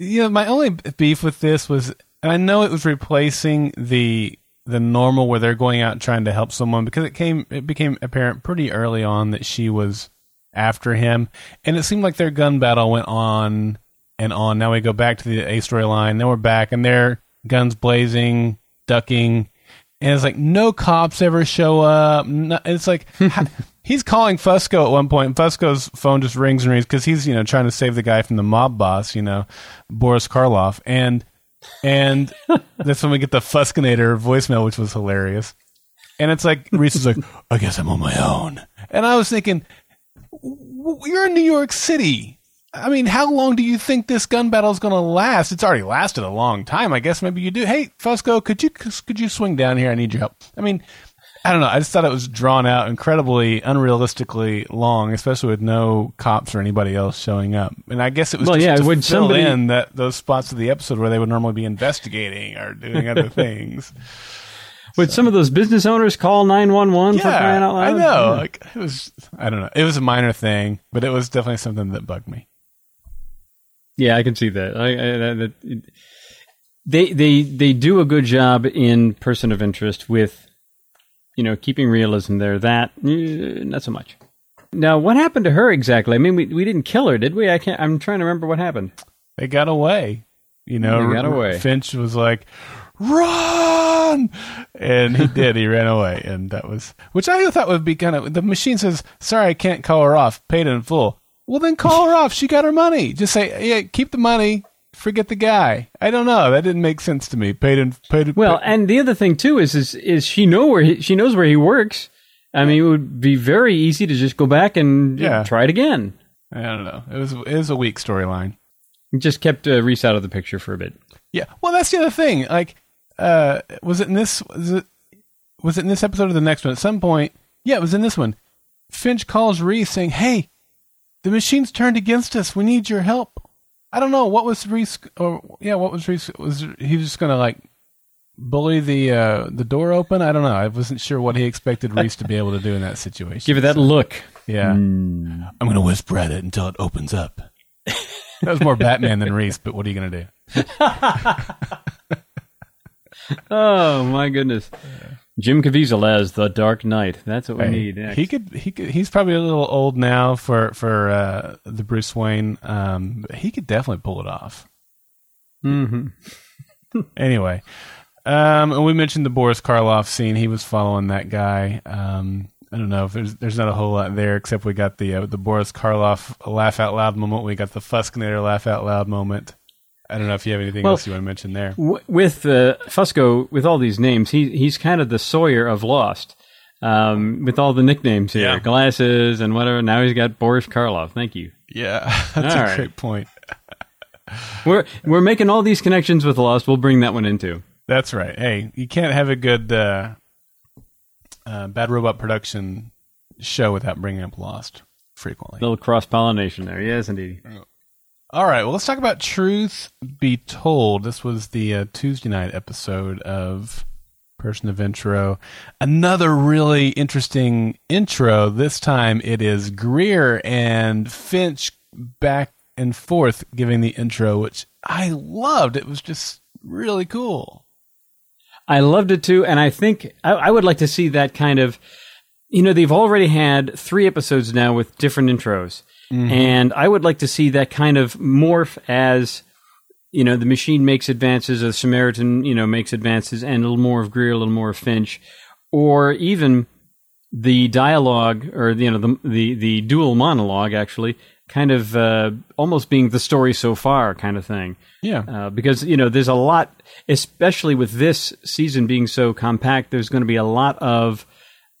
you know, my only beef with this was, and I know it was replacing the the normal where they're going out trying to help someone because it came it became apparent pretty early on that she was after him, and it seemed like their gun battle went on and on. Now we go back to the A storyline. Then we're back, and they're guns blazing, ducking, and it's like no cops ever show up. No, it's like he's calling Fusco at one point. And Fusco's phone just rings and rings because he's you know trying to save the guy from the mob boss, you know, Boris Karloff, and and that's when we get the Fuskinator voicemail, which was hilarious. And it's like Reese is like, I guess I'm on my own, and I was thinking, you're in New York City. I mean, how long do you think this gun battle is going to last? It's already lasted a long time. I guess maybe you do. Hey, Fusco, could you could you swing down here? I need your help. I mean, I don't know. I just thought it was drawn out incredibly unrealistically long, especially with no cops or anybody else showing up. And I guess it was well, just yeah. to Would fill somebody in that those spots of the episode where they would normally be investigating or doing other things. would some of those business owners call nine one one for crying out loud? I know. Like it was. I don't know. It was a minor thing, but it was definitely something that bugged me. Yeah, I can see that. I, I, that it, they they they do a good job in Person of Interest with, you know, keeping realism there. That eh, not so much. Now, what happened to her exactly? I mean, we we didn't kill her, did we? I can't. I'm trying to remember what happened. They got away. You know, They got away. Finch was like, "Run!" and he did. He ran away, and that was which I thought would be kind of. The machine says, "Sorry, I can't call her off. Paid in full." Well, then call her off. She got her money. Just say, "Yeah, keep the money. Forget the guy." I don't know. That didn't make sense to me. Paid in. Paid. Well, and the other thing too is is is she know where he, she knows where he works. I mean, it would be very easy to just go back and Yeah. try it again. I don't know. It was. It was a weak storyline. Just kept uh, Reese out of the picture for a bit. Yeah. Well, that's the other thing. Like, uh, was it in this? Was it? Was it in this episode or the next one? At some point, yeah, it was in this one. Finch calls Reese saying, "Hey, the machine's turned against us. We need your help." I don't know what was Reese, or yeah, what was Reese? Was he was just gonna like bully the uh, the door open? I don't know. I wasn't sure what he expected Reese to be able to do in that situation. Give it that look. yeah. Hmm. I'm gonna whisper at it until it opens up. that was more Batman than Reese, but what are you gonna do? Oh my goodness. Jim Caviezel as the Dark Knight. That's what we Hey, need. next. He could. He could. He's probably a little old now for for uh, the Bruce Wayne. Um, he could definitely pull it off. Mhm. Anyway, um, and we mentioned the Boris Karloff scene. He was following that guy. Um, I don't know if there's there's not a whole lot there except we got the uh, the Boris Karloff laugh out loud moment. We got the Fuskinator laugh out loud moment. I don't know if you have anything Well- else you want to mention there. W- with uh, Fusco, with all these names, he he's kind of the Sawyer of Lost. Um, with all the nicknames here, Yeah. glasses and whatever. Now he's got Boris Karloff. Thank you. Yeah, that's All a right. great point. we're we're making all these connections with Lost. We'll bring that one into. That's right. Hey, you can't have a good uh, uh, bad robot production show without bringing up Lost frequently. A little cross pollination there. Yes, indeed. All right. Well, let's talk about Truth Be Told. This was the uh, Tuesday night episode of Person of Intro. Another really interesting intro. This time it is Greer and Finch back and forth giving the intro, which I loved. It was just really cool. I loved it too, and I think I, I would like to see that kind of. You know, they've already had three episodes now with different intros, Mm-hmm. and I would like to see that kind of morph as you know the machine makes advances, or the Samaritan you know makes advances, and a little more of Greer, a little more of Finch, or even the dialogue or you know the the, the dual monologue actually kind of uh, almost being the story so far kind of thing Yeah. uh, because you know there's a lot, especially with this season being so compact. There's going to be a lot of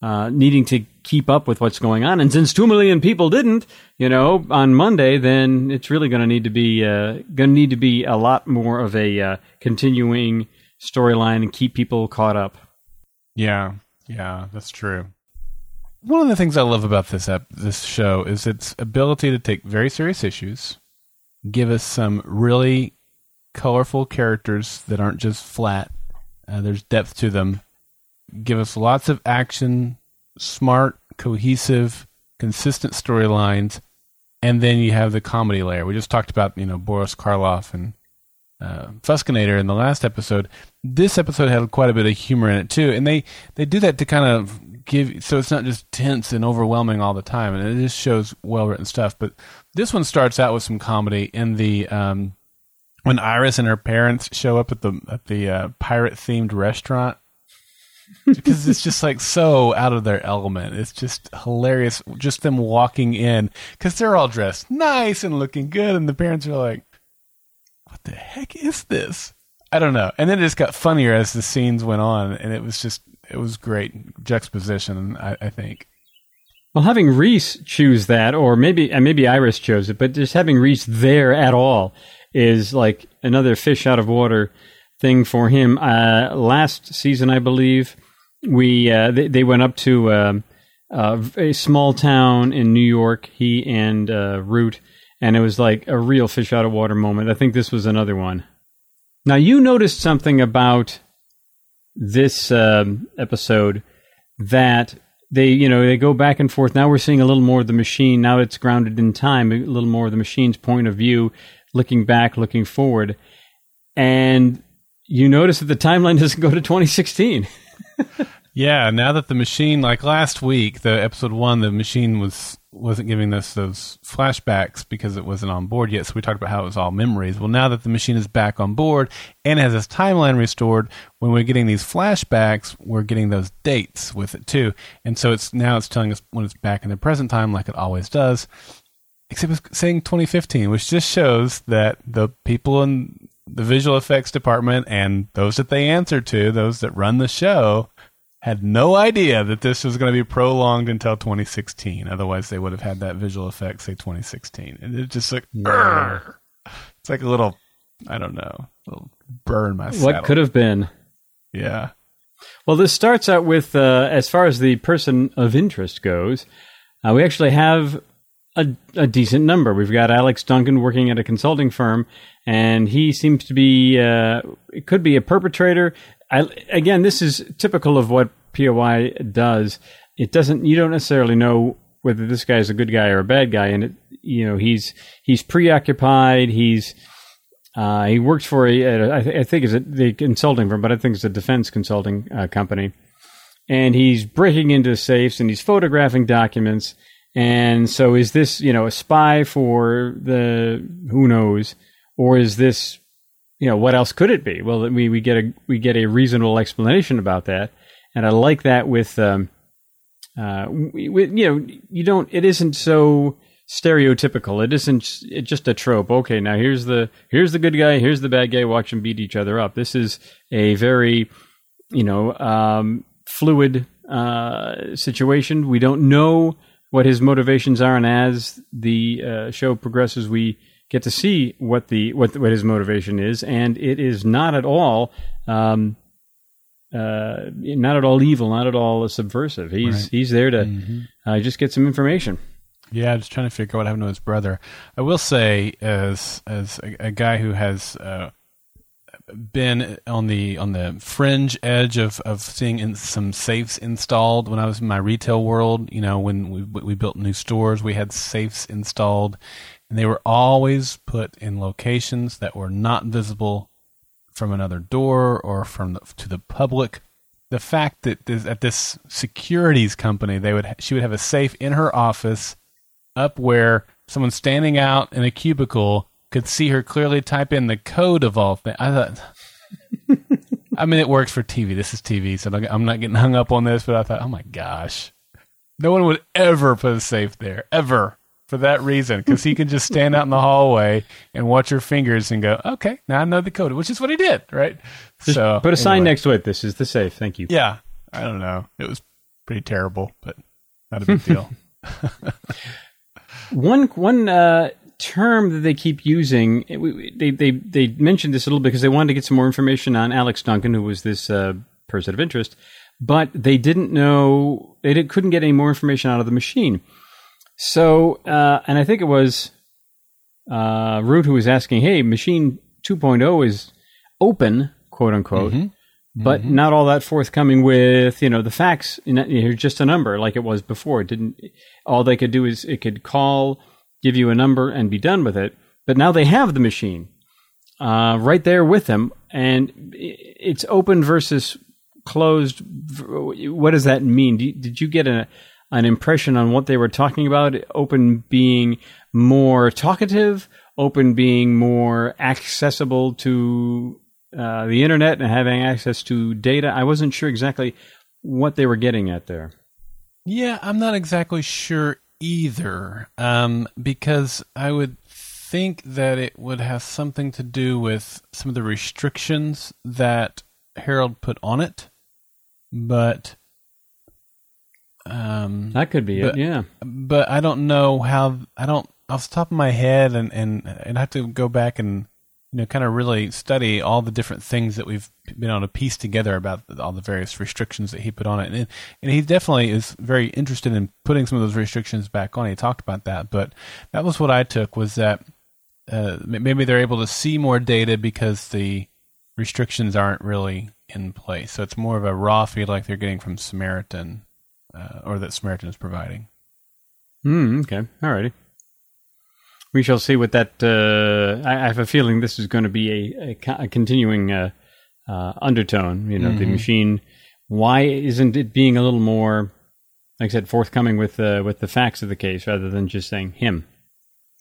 uh, needing to keep up with what's going on, and since two million people didn't, you know, on Monday, then it's really going to need to be uh, going to need to be a lot more of a uh, continuing storyline and keep people caught up. Yeah, yeah, that's true. One of the things I love about this ep- this show is its ability to take very serious issues, give us some really colorful characters that aren't just flat. Uh, there's depth to them. Give us lots of action, smart, cohesive, consistent storylines, and then you have the comedy layer. We just talked about you know Boris Karloff and uh, in the last episode. This episode had quite a bit of humor in it too, and they they do that to kind of give so it's not just tense and overwhelming all the time, and it just shows well written stuff. But this one starts out with some comedy in the um, when Iris and her parents show up at the at the uh, pirate themed restaurant. Because it's just like so out of their element. It's just hilarious. Just them walking in because they're all dressed nice and looking good, and the parents are like, what the heck is this? I don't know. And then it just got funnier as the scenes went on, and it was just it was great juxtaposition. I, I think. Well, having Reese choose that, or maybe and maybe Iris chose it, but just having Reese there at all is like another fish out of water thing for him. Uh, last season, I believe, we uh, they, they went up to uh, a small town in New York. He and uh, Root, and it was like a real fish out of water moment. I think this was another one. Now you noticed something about this um, episode that they you know they go back and forth now we're seeing a little more of the machine now it's grounded in time a little more of the machine's point of view looking back looking forward and you notice that the timeline doesn't go to 2016 Yeah, now that the machine, like last week, the episode one, the machine was wasn't giving us those flashbacks because it wasn't on board yet. So we talked about how it was all memories. Well, now that the machine is back on board and has its timeline restored, when we're getting these flashbacks, we're getting those dates with it too. And so it's now it's telling us when it's back in the present time, like it always does. Except it's saying 2015, which just shows that the people in the visual effects department and those that they answer to, those that run the show, had no idea that this was going to be prolonged until 2016. Otherwise, they would have had that visual effect say 2016, and it just like "Urgh." it's like a little, I don't know, little burn my. what saddle. could have been Yeah, well this starts out with uh, as far as the person of interest goes uh, we actually have a, a decent number we've got alex duncan working at a consulting firm and he seems to be uh, it could be a perpetrator I, again this is typical of what poi does it doesn't you don't necessarily know whether this guy is a good guy or a bad guy and it you know he's he's preoccupied he's uh, he works for a, a I, th- I think it's a the consulting firm, but I think it's a defense consulting uh, company. And he's breaking into safes and he's photographing documents. And so, is this you know a spy for the who knows, or is this you know what else could it be? Well, we we get a we get a reasonable explanation about that, and I like that with um, uh, we, you know you don't it isn't so stereotypical. It isn't it's just a trope. Okay, now here's the here's the good guy, here's the bad guy. Watch them beat each other up. This is a very you know um, fluid uh, situation. We don't know what his motivations are, and as the uh, show progresses, we get to see what the what what his motivation is, and it is not at all. Um, uh, not at all evil, not at all subversive. He's Right. he's there to Mm-hmm. uh, just get some information. Yeah, just trying to figure out what happened to his brother. I will say, as as a, a guy who has uh, been on the on the fringe edge of of seeing in some safes installed when I was in my retail world, you know, when we we built new stores, we had safes installed, and they were always put in locations that were not visible from another door or from the, to the public. The fact that this, at this securities company, they would she would have a safe in her office up where someone standing out in a cubicle could see her clearly type in the code of all things. I thought, I mean, it works for TV. This is TV, so I'm not getting hung up on this. But I thought, oh my gosh, no one would ever put a safe there, ever, for that reason, because he can just stand out in the hallway and watch her fingers and go, okay, now I know the code, which is what he did, right? Just so put a sign anyway. next to it. This is the safe. Thank you. Yeah, I don't know. It was pretty terrible, but not a big deal. One one uh, term that they keep using, they they they mentioned this a little bit because they wanted to get some more information on Alex Duncan, who was this uh, person of interest, but they didn't know they did, couldn't get any more information out of the machine. So, uh, and I think it was uh, Root who was asking, "Hey, machine 2.0 is open, quote unquote." but not all that forthcoming with you know the facts. You know, just a number like it was before. It didn't. All they could do is it could call, give you a number, and be done with it. But now they have the machine uh, right there with them, and it's open versus closed. What does that mean? Did you get a an impression on what they were talking about? Open being more talkative, open being more accessible to uh, the internet and having access to data. I wasn't sure exactly what they were getting at there. Yeah, I'm not exactly sure either, um, because I would think that it would have something to do with some of the restrictions that Harold put on it, but um, That could be But- it. Yeah. but I don't know how. I don't off the top of my head, and and and I have to go back and you know kind of really study all the different things that we've been able to piece together about all the various restrictions that he put on it, and and he definitely is very interested in putting some of those restrictions back on. He talked about that, but that was what I took was that uh, maybe they're able to see more data because the restrictions aren't really in place. So it's more of a raw feed like they're getting from Samaritan, uh, or that Samaritan is providing. Hmm. Okay. All righty. We shall see what that. Uh, I, I have a feeling this is going to be a, a, a continuing uh, uh, undertone. You know, the Mhm. machine. Why isn't it being a little more, like I said, forthcoming with uh, with the facts of the case rather than just saying him,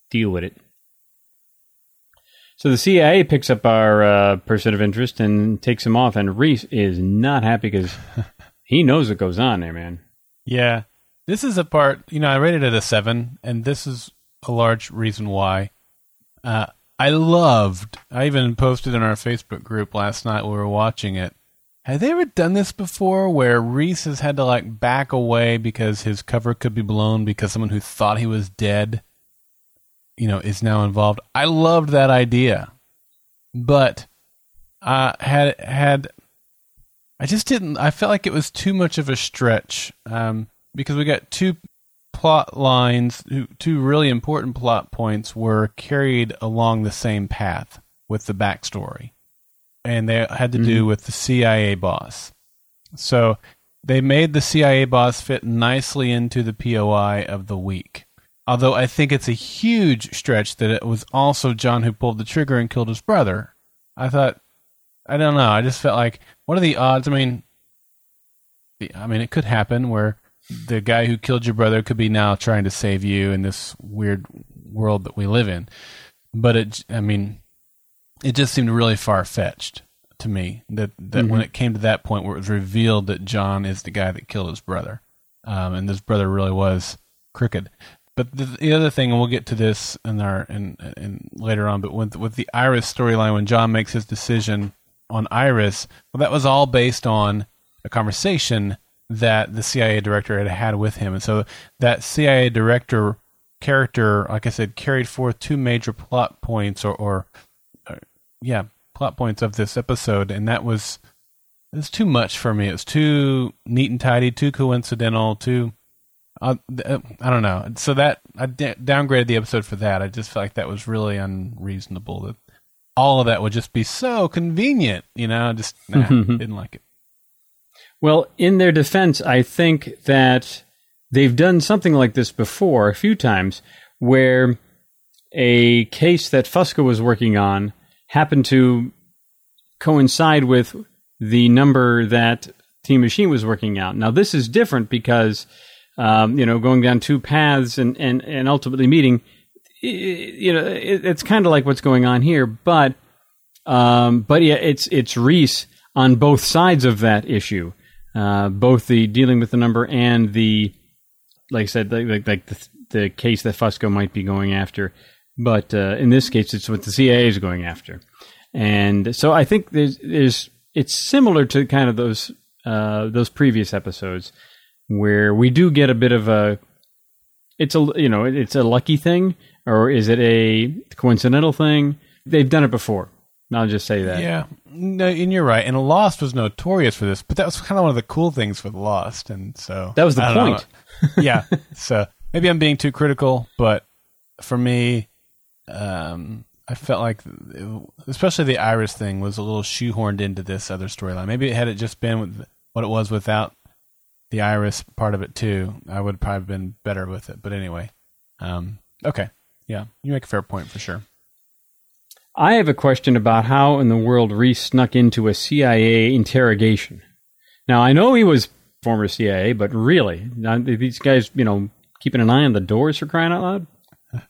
deal with it. So the CIA picks up our uh, person of interest and takes him off, and Reese is not happy because he knows what goes on there, man. Yeah. This is a part, you know, I rated it a seven, and this is a large reason why. Uh, I loved, I even posted in our Facebook group last night we were watching it. Have they ever done this before where Reese has had to like back away because his cover could be blown because someone who thought he was dead, you know, is now involved? I loved that idea. But uh had had I just didn't. I felt like it was too much of a stretch um, because we got two plot lines, two- really important plot points were carried along the same path with the backstory, and they had to do mm-hmm. with the CIA boss. So they made the CIA boss fit nicely into the POI of the week. Although I think it's a huge stretch that it was also John who pulled the trigger and killed his brother. I thought I don't know. I just felt like, what are the odds? I mean, the- I mean, it could happen where the guy who killed your brother could be now trying to save you in this weird world that we live in. But it, I mean, it just seemed really far fetched to me that that when it came to that point where it was revealed that John is the guy that killed his brother, um, and this brother really was crooked. But the, the other thing, and we'll get to this in our in, in later on, but with with the Iris storyline, when John makes his decision on Iris, well, that was all based on a conversation that the CIA director had had with him, and so that CIA director character, like I said, carried forth two major plot points, or, or, or yeah, plot points of this episode, and that was it was too much for me. It was too neat and tidy, too coincidental, too. Uh, uh I don't know. So that I d- downgraded the episode for that. I just felt like that was really unreasonable. That all of that would just be so convenient. You know, just nah, didn't like it. Well, in their defense, I think that they've done something like this before a few times, where a case that Fusco was working on happened to coincide with the number that Team Machine was working out. Now, this is different because, um, you know, going down two paths and, and, and ultimately meeting, you know, it, it's kind of like what's going on here. But, um, but yeah, it's it's Reese on both sides of that issue, uh, both the dealing with the number and the, like I said, like like the, the case that Fusco might be going after. But uh, in this case, it's what the CIA is going after, and so I think there's there's it's similar to kind of those uh, those previous episodes where we do get a bit of a it's a you know it's a lucky thing or is it a coincidental thing? They've done it before. I'll just say that. Yeah, no, and you're right. And Lost was notorious for this, but that was kind of one of the cool things with Lost, and so that was the point. yeah, so maybe I'm being too critical, but for me, um, I felt like, especially the Iris thing, was a little shoehorned into this other storyline. Maybe had it just been with what it was without the Iris part of it too, I would probably have been better with it. But anyway, um, okay, yeah, you make a fair point for sure. I have a question about how in the world Reese snuck into a CIA interrogation. Now I know he was former CIA, but really, these guys, you know, keeping an eye on the doors for crying out loud.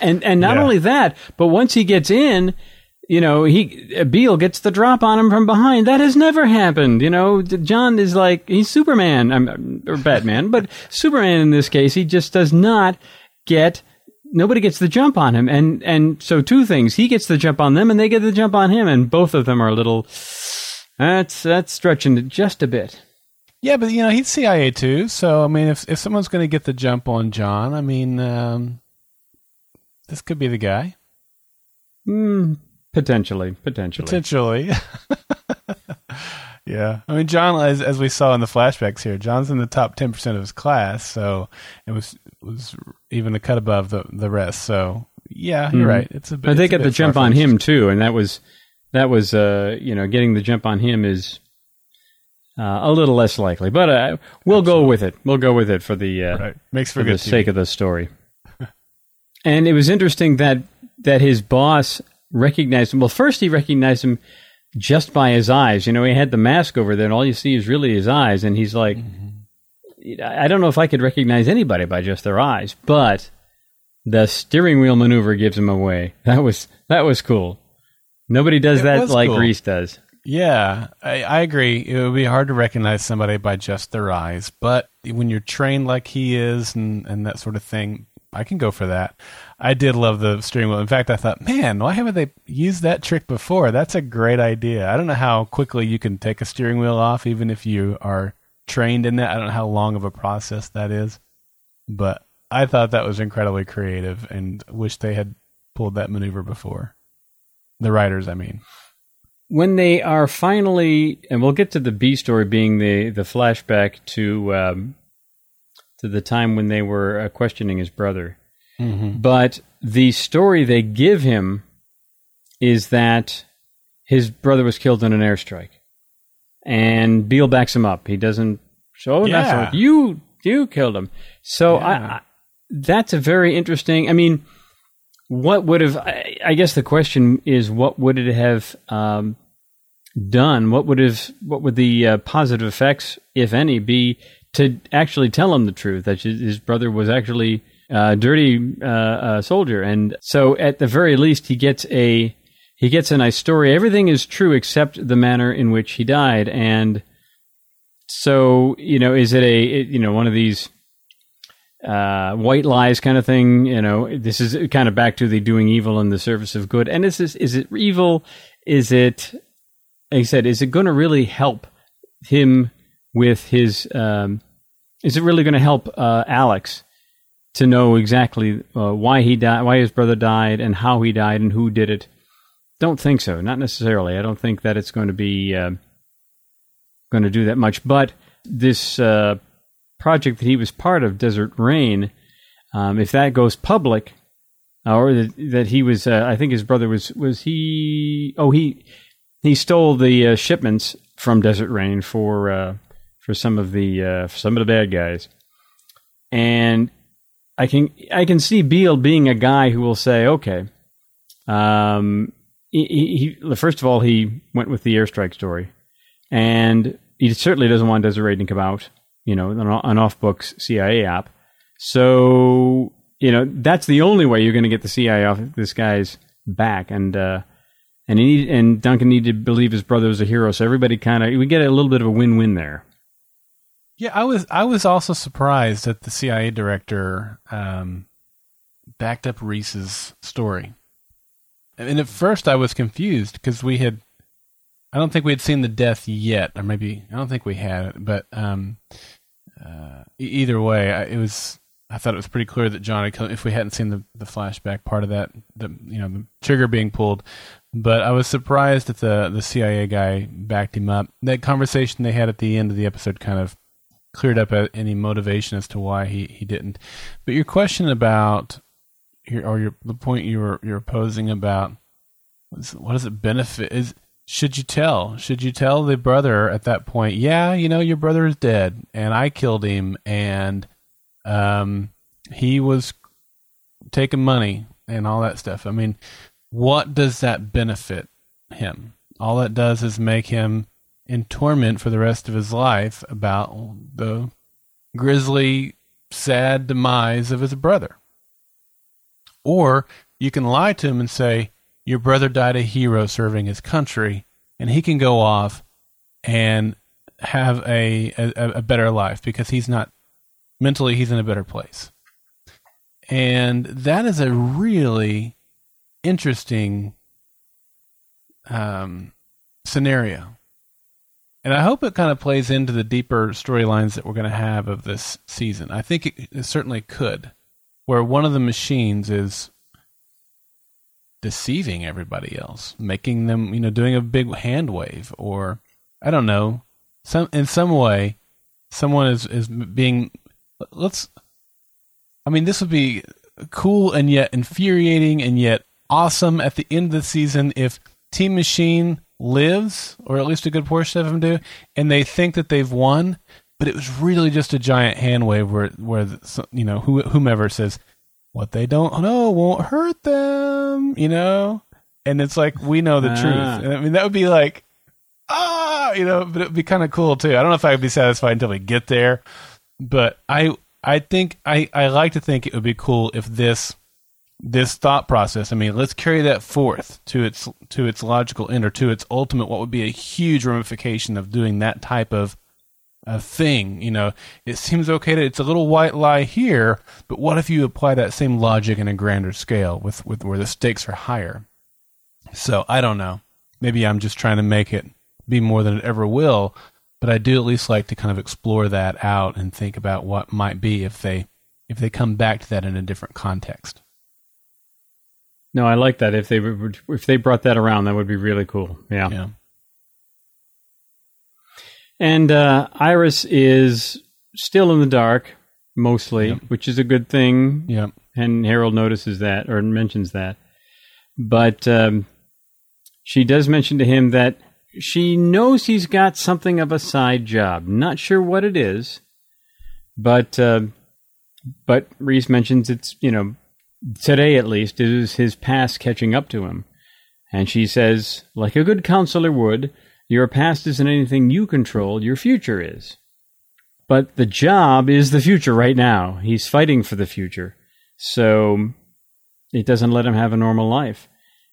And and not yeah. only that, but once he gets in, you know, he Beale gets the drop on him from behind. That has never happened. You know, John is like he's Superman I'm, or Batman, but Superman in this case, he just does not get. Nobody gets the jump on him, and and so two things: he gets the jump on them, and they get the jump on him, and both of them are a little. That's that's stretching it just a bit. Yeah, but you know he's CIA too, so I mean, if if someone's going to get the jump on John, I mean, um, this could be the guy. Mm, potentially, potentially, potentially. yeah, I mean, John, as as we saw in the flashbacks here, John's in the top ten percent of his class, so it was was even a cut above the the rest. So yeah, you're mm right. It's a bit. But they get the jump on him too, and that was that was uh you know getting the jump on him is uh, a little less likely, but uh, we'll Absolutely. go with it. We'll go with it for the uh, right. makes for, for the TV. sake of the story. And it was interesting that that his boss recognized him. Well, first he recognized him just by his eyes. You know, he had the mask over there, and all you see is really his eyes. And he's like, mm-hmm. I don't know if I could recognize anybody by just their eyes, but the steering wheel maneuver gives him away. That was that was cool. Nobody does it that like cool. Reese does. Yeah, I, I, agree. It would be hard to recognize somebody by just their eyes, but when you're trained like he is and, and that sort of thing, I can go for that. I did love the steering wheel. In fact, I thought, man, why haven't they used that trick before? That's a great idea. I don't know how quickly you can take a steering wheel off, even if you are trained in that. I don't know how long of a process that is, but I thought that was incredibly creative and wish they had pulled that maneuver before. The writers, I mean. When they are finally, and we'll get to the B story being the the flashback to um, to the time when they were uh, questioning his brother. Mm-hmm. But the story they give him is that his brother was killed in an airstrike, and Beale backs him up. He doesn't show yeah. like you you killed him. So yeah. I, I, that's a very interesting. I mean, what would have? I, I, guess the question is, what would it have um, done? What would have? What would the uh, positive effects, if any, be to actually tell him the truth that his brother was actually a dirty uh, uh, soldier, and so at the very least he gets a he gets a nice story. Everything is true except the manner in which he died, and so you know, is it a you know one of these uh, white lies kind of thing? You know, this is kind of back to the doing evil in the service of good. And is this is it evil? Is it like I said? Is it going to really help him with his um, is it really going to help uh, Alex to know exactly uh, why he died, why his brother died, and how he died, and who did it. Don't think so. Not necessarily. I don't think that it's going to be uh, going to do that much. But this uh, project that he was part of, Desert Rain, um, if that goes public, or that, that he was, uh, I think his brother was was he? Oh, he he stole the uh, shipments from Desert Rain for uh, for some of the uh, some of the bad guys, and I can I can see Beale being a guy who will say, okay, um, he, he, first of all he went with the airstrike story, and he certainly doesn't want Rain to come out, you know, an, an off books CIA app. So you know that's the only way you're going to get the CIA off this guy's back, and uh, and he need, and Duncan needed to believe his brother was a hero. So everybody kind of we get a little bit of a win win there. Yeah, I was I was also surprised that the CIA director um, backed up Reese's story. And at first I was confused because we had I don't think we had seen the death yet, or maybe I don't think we had it, but um, uh, either way, I, it was. I thought it was pretty clear that John had come, if we hadn't seen the, the flashback part of that, the you know the trigger being pulled, but I was surprised that the the CIA guy backed him up. That conversation they had at the end of the episode kind of cleared up any motivation as to why he, he didn't. But your question about or your the point you were you're posing about what does it benefit is should you tell? Should you tell the brother at that point yeah you know your brother is dead and I killed him and um he was taking money and all that stuff. I mean what does that benefit him? All that does is make him in torment for the rest of his life about the grisly, sad demise of his brother. Or you can lie to him and say, Your brother died a hero serving his country, and he can go off and have a, a, a better life because he's not mentally, he's in a better place. And that is a really interesting um, scenario and I hope it kind of plays into the deeper storylines that we're going to have of this season. I think it, it certainly could, where one of the machines is deceiving everybody else, making them, you know, doing a big hand wave, or I don't know, some in some way, someone is is being. Let's. I mean, this would be cool and yet infuriating and yet awesome at the end of the season if Team Machine lives, or at least a good portion of them do, and they think that they've won, but it was really just a giant hand wave where, where you know, whomever says, what they don't know won't hurt them, you know? And it's like, we know the ah. truth. And I mean, that would be like, ah, you know, but it would be kind of cool too. I don't know if I would be satisfied until we get there, but I, I think, I, I like to think it would be cool if this, this thought process. I mean, let's carry that forth to its to its logical end or to its ultimate. What would be a huge ramification of doing that type of a thing? You know, it seems okay to it's a little white lie here, but what if you apply that same logic in a grander scale with with where the stakes are higher? So I don't know. Maybe I'm just trying to make it be more than it ever will, but I do at least like to kind of explore that out and think about what might be if they if they come back to that in a different context. No, I like that. If they if they brought that around, that would be really cool. Yeah. Yeah. And uh, Iris is still in the dark mostly, yep. which is a good thing. Yeah. And Harold notices that or mentions that, but um, she does mention to him that she knows he's got something of a side job. Not sure what it is, but uh, but Reese mentions it's you know today at least, it is his past catching up to him. And she says, like a good counselor would, your past isn't anything you control, your future is. But the job is the future right now. He's fighting for the future. So it doesn't let him have a normal life.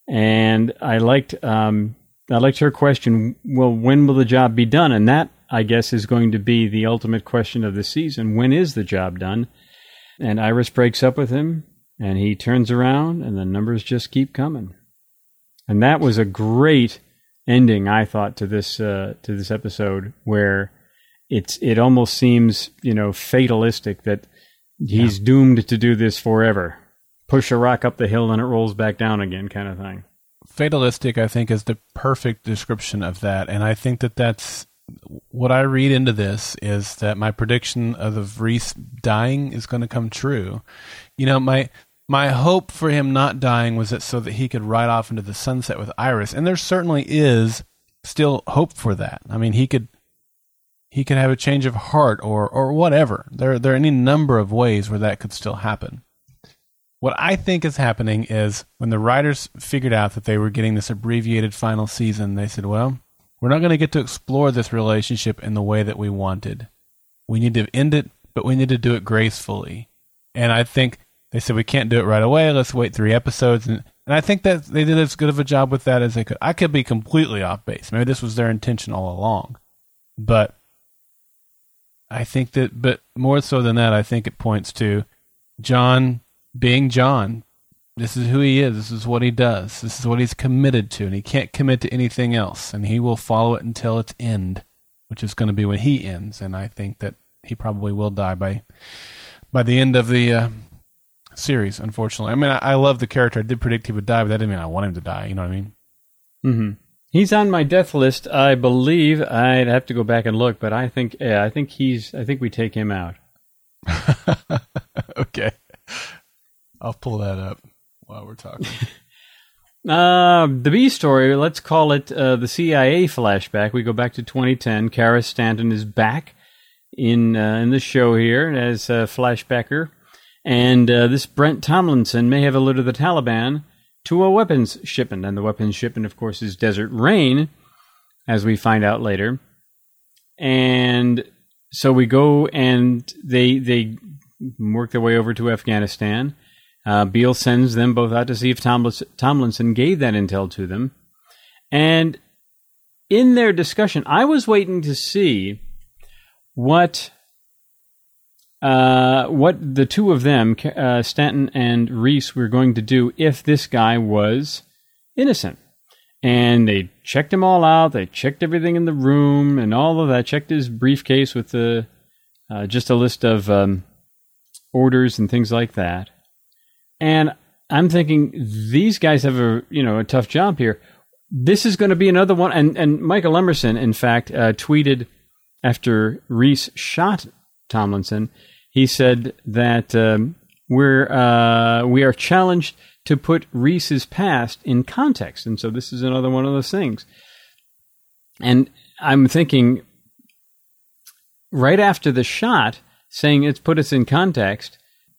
And I liked um, I liked her question, well, when will the job be done? And that, I guess, is going to be the ultimate question of the season. When is the job done? And Iris breaks up with him and he turns around and the numbers just keep coming. And that was a great ending, I thought, to this uh, to this episode where it's it almost seems you know fatalistic that he's doomed to do this forever. Push a rock up the hill and it rolls back down again, kind of thing. Fatalistic, I think, is the perfect description of that, and I think that that's what I read into this is that my prediction of the Reese dying is going to come true. You know, my my hope for him not dying was that so that he could ride off into the sunset with Iris, and there certainly is still hope for that. I mean, he could he could have a change of heart or or whatever. There there are any number of ways where that could still happen. What I think is happening is when the writers figured out that they were getting this abbreviated final season, they said, "Well, we're not going to get to explore this relationship in the way that we wanted. We need to end it, but we need to do it gracefully." And I think they said we can't do it right away. Let's wait three episodes, and and I think that they did as good of a job with that as they could. I could be completely off base. Maybe this was their intention all along, but I think that, but more so than that, I think it points to John being John. This is who he is. This is what he does. This is what he's committed to, and he can't commit to anything else. And he will follow it until its end, which is going to be when he ends. And I think that he probably will die by by the end of the uh, series. Unfortunately, I mean, I, I, love the character. I did predict he would die, but that didn't mean I want him to die. You know what I mean? Mm-hmm. He's on my death list. I believe I'd have to go back and look, but I think yeah, I think he's. I think we take him out. okay, I'll pull that up while we're talking. uh, the B story. Let's call it uh, the CIA flashback. We go back to 2010. Kara Stanton is back in uh, in the show here as a flashbacker, and uh, this Brent Tomlinson may have alerted the Taliban to a weapons shipment. And the weapons shipment, of course, is Desert Rain, as we find out later. And so we go and they they work their way over to Afghanistan. Uh, Beale sends them both out to see if Tomlinson gave that intel to them. And in their discussion, I was waiting to see what uh, what the two of them, uh, Stanton and Reese, were going to do if this guy was innocent. And they checked him all out. They checked everything in the room and all of that. Checked his briefcase with the uh, just a list of um, orders and things like that. And I'm thinking these guys have a you know a tough job here. This is going to be another one. And and Michael Emerson, in fact, uh, tweeted after Reese shot Tomlinson he said that um, we're uh, we are challenged to put Reese's past in context, and so this is another one of those things. And I'm thinking, right after the shot, saying it's put us in context.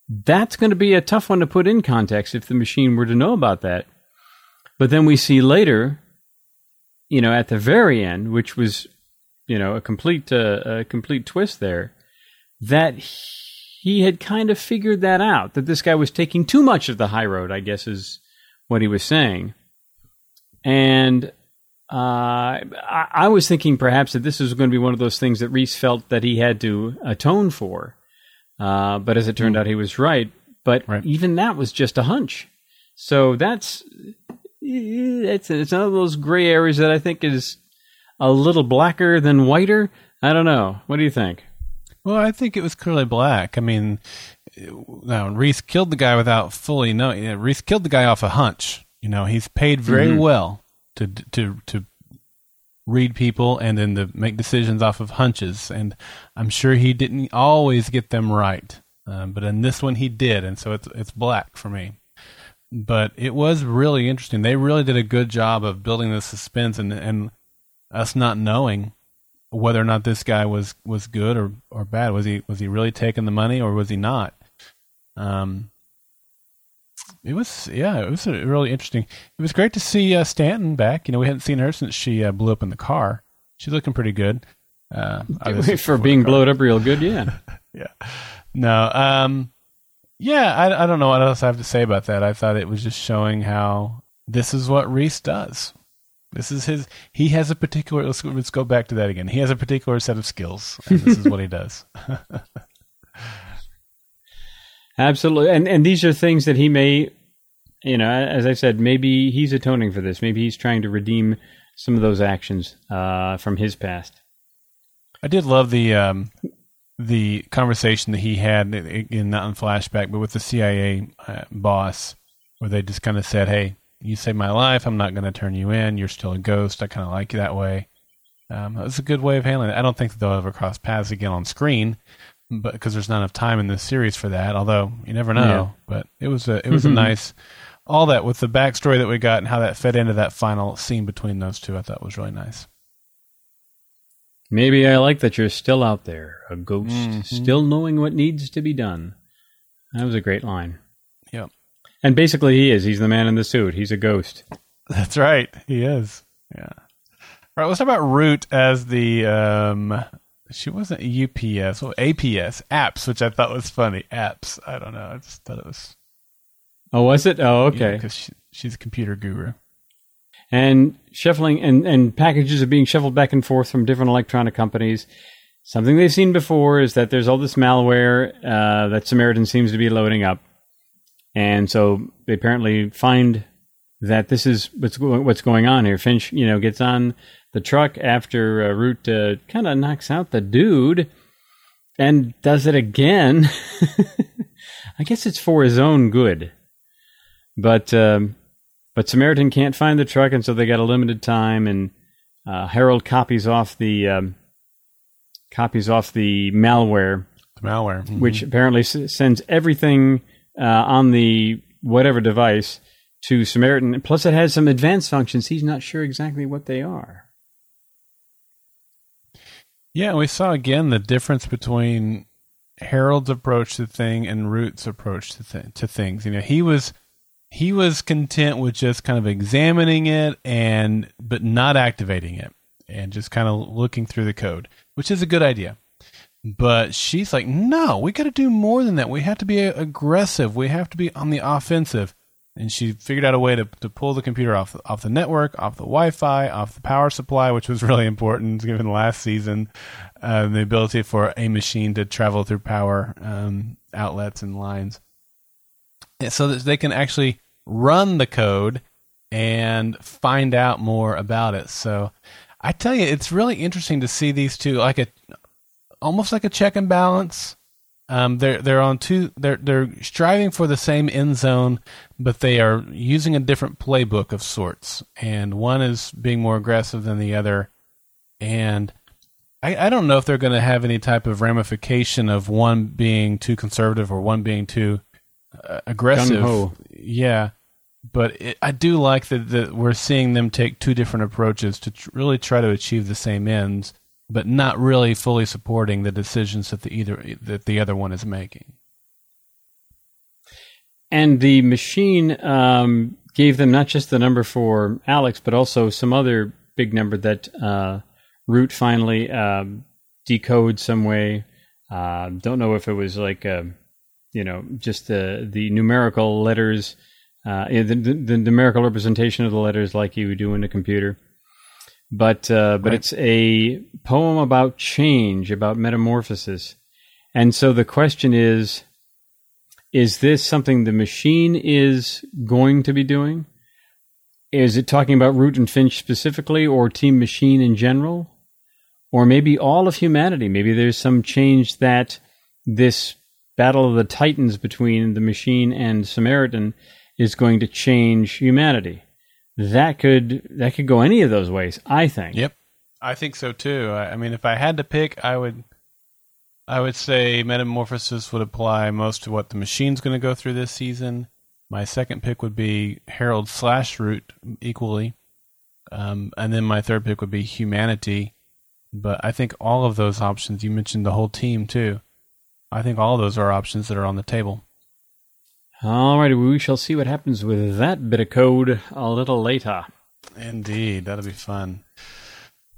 That's going to be a tough one to put in context if the machine were to know about that. But then we see later, you know, at the very end, which was, you know, a complete uh, a complete twist there, that he had kind of figured that out that this guy was taking too much of the high road, I guess is what he was saying. And uh, I, I, was thinking perhaps that this was going to be one of those things that Reese felt that he had to atone for. Uh, but as it turned mm. out, he was right. But right. even that was just a hunch. So that's it's it's one of those gray areas that I think is a little blacker than whiter. I don't know. What do you think? Well, I think it was clearly black. I mean, now Reese killed the guy without fully knowing. Reese killed the guy off a hunch. You know, he's paid very mm-hmm. well to to to read people and then to make decisions off of hunches. And I'm sure he didn't always get them right, um, but in this one he did, and so it's it's black for me. But it was really interesting. They really did a good job of building the suspense and and us not knowing whether or not this guy was was good or or bad. Was he was he really taking the money or was he not? Um, it was yeah, it was really interesting. It was great to see uh, Stanton back. You know, we hadn't seen her since she uh, blew up in the car. She's looking pretty good. Uh, for being blown up real good, yeah, yeah. No, um, yeah, I, I don't know what else I have to say about that. I thought it was just showing how this is what Reese does. This is his. He has a particular. Let's, let's go back to that again. He has a particular set of skills, and this is what he does. Absolutely, and and these are things that he may, you know, as I said, maybe he's atoning for this. Maybe he's trying to redeem some of those actions uh, from his past. I did love the um, the conversation that he had in not in flashback, but with the CIA uh, boss, where they just kind of said, "Hey, you saved my life. I'm not going to turn you in. You're still a ghost. I kind of like you that way." Um, it's a good way of handling it. I don't think that they'll ever cross paths again on screen, but because there's not enough time in this series for that. Although you never know. Yeah. But it was a it was mm-hmm. a nice all that with the backstory that we got and how that fed into that final scene between those two. I thought was really nice. Maybe I like that you're still out there, a ghost, mm-hmm. still knowing what needs to be done. That was a great line. And basically, he is. He's the man in the suit. He's a ghost. That's right. He is. Yeah. All right. Let's talk about Root as the. Um, she wasn't UPS. Well, APS apps, which I thought was funny. Apps. I don't know. I just thought it was. Oh, was it? Oh, okay. Because she, she's a computer guru and shuffling and, and packages are being shuffled back and forth from different electronic companies. Something they've seen before is that there's all this malware uh, that Samaritan seems to be loading up, and so they apparently find that this is what's what's going on here. Finch, you know, gets on the truck after uh, Root uh, kind of knocks out the dude and does it again. I guess it's for his own good, but um, but Samaritan can't find the truck, and so they got a limited time. And uh, Harold copies off the um, copies off the malware, the malware, mm-hmm. which apparently s- sends everything uh, on the whatever device to Samaritan. Plus, it has some advanced functions. He's not sure exactly what they are. Yeah, we saw again the difference between Harold's approach to thing and Root's approach to th- to things. You know, he was he was content with just kind of examining it and but not activating it and just kind of looking through the code, which is a good idea. But she's like, no, we got to do more than that. We have to be aggressive. We have to be on the offensive. And she figured out a way to, to pull the computer off off the network, off the Wi-Fi, off the power supply, which was really important given last season, um, the ability for a machine to travel through power um, outlets and lines so that they can actually run the code and find out more about it. So I tell you, it's really interesting to see these two like a almost like a check and balance. Um, they're they're on two. They're they're striving for the same end zone, but they are using a different playbook of sorts. And one is being more aggressive than the other. And I, I don't know if they're going to have any type of ramification of one being too conservative or one being too uh, aggressive. Gung-ho. Yeah, but it, I do like that, that we're seeing them take two different approaches to tr- really try to achieve the same ends, but not really fully supporting the decisions that the either that the other one is making. And the machine um, gave them not just the number for Alex, but also some other big number that uh, Root finally um, decodes some way. Uh, don't know if it was like a you know, just the the numerical letters, uh, the, the, the, numerical representation of the letters like you would do in a computer. But uh, but right. it's a poem about change, about metamorphosis, and so the question is: Is this something the machine is going to be doing? Is it talking about Root and Finch specifically, or Team Machine in general, or maybe all of humanity? Maybe there's some change that this battle of the titans between the machine and Samaritan is going to change humanity. That could that could go any of those ways. I think. Yep, I think so too. I, I mean, if I had to pick, I would. I would say Metamorphosis would apply most to what the machine's going to go through this season. My second pick would be Harold slash Root equally. Um, and then my third pick would be Humanity. But I think all of those options, you mentioned the whole team too. I think all those are options that are on the table. All right, we shall see what happens with that bit of code a little later. Indeed, that'll be fun.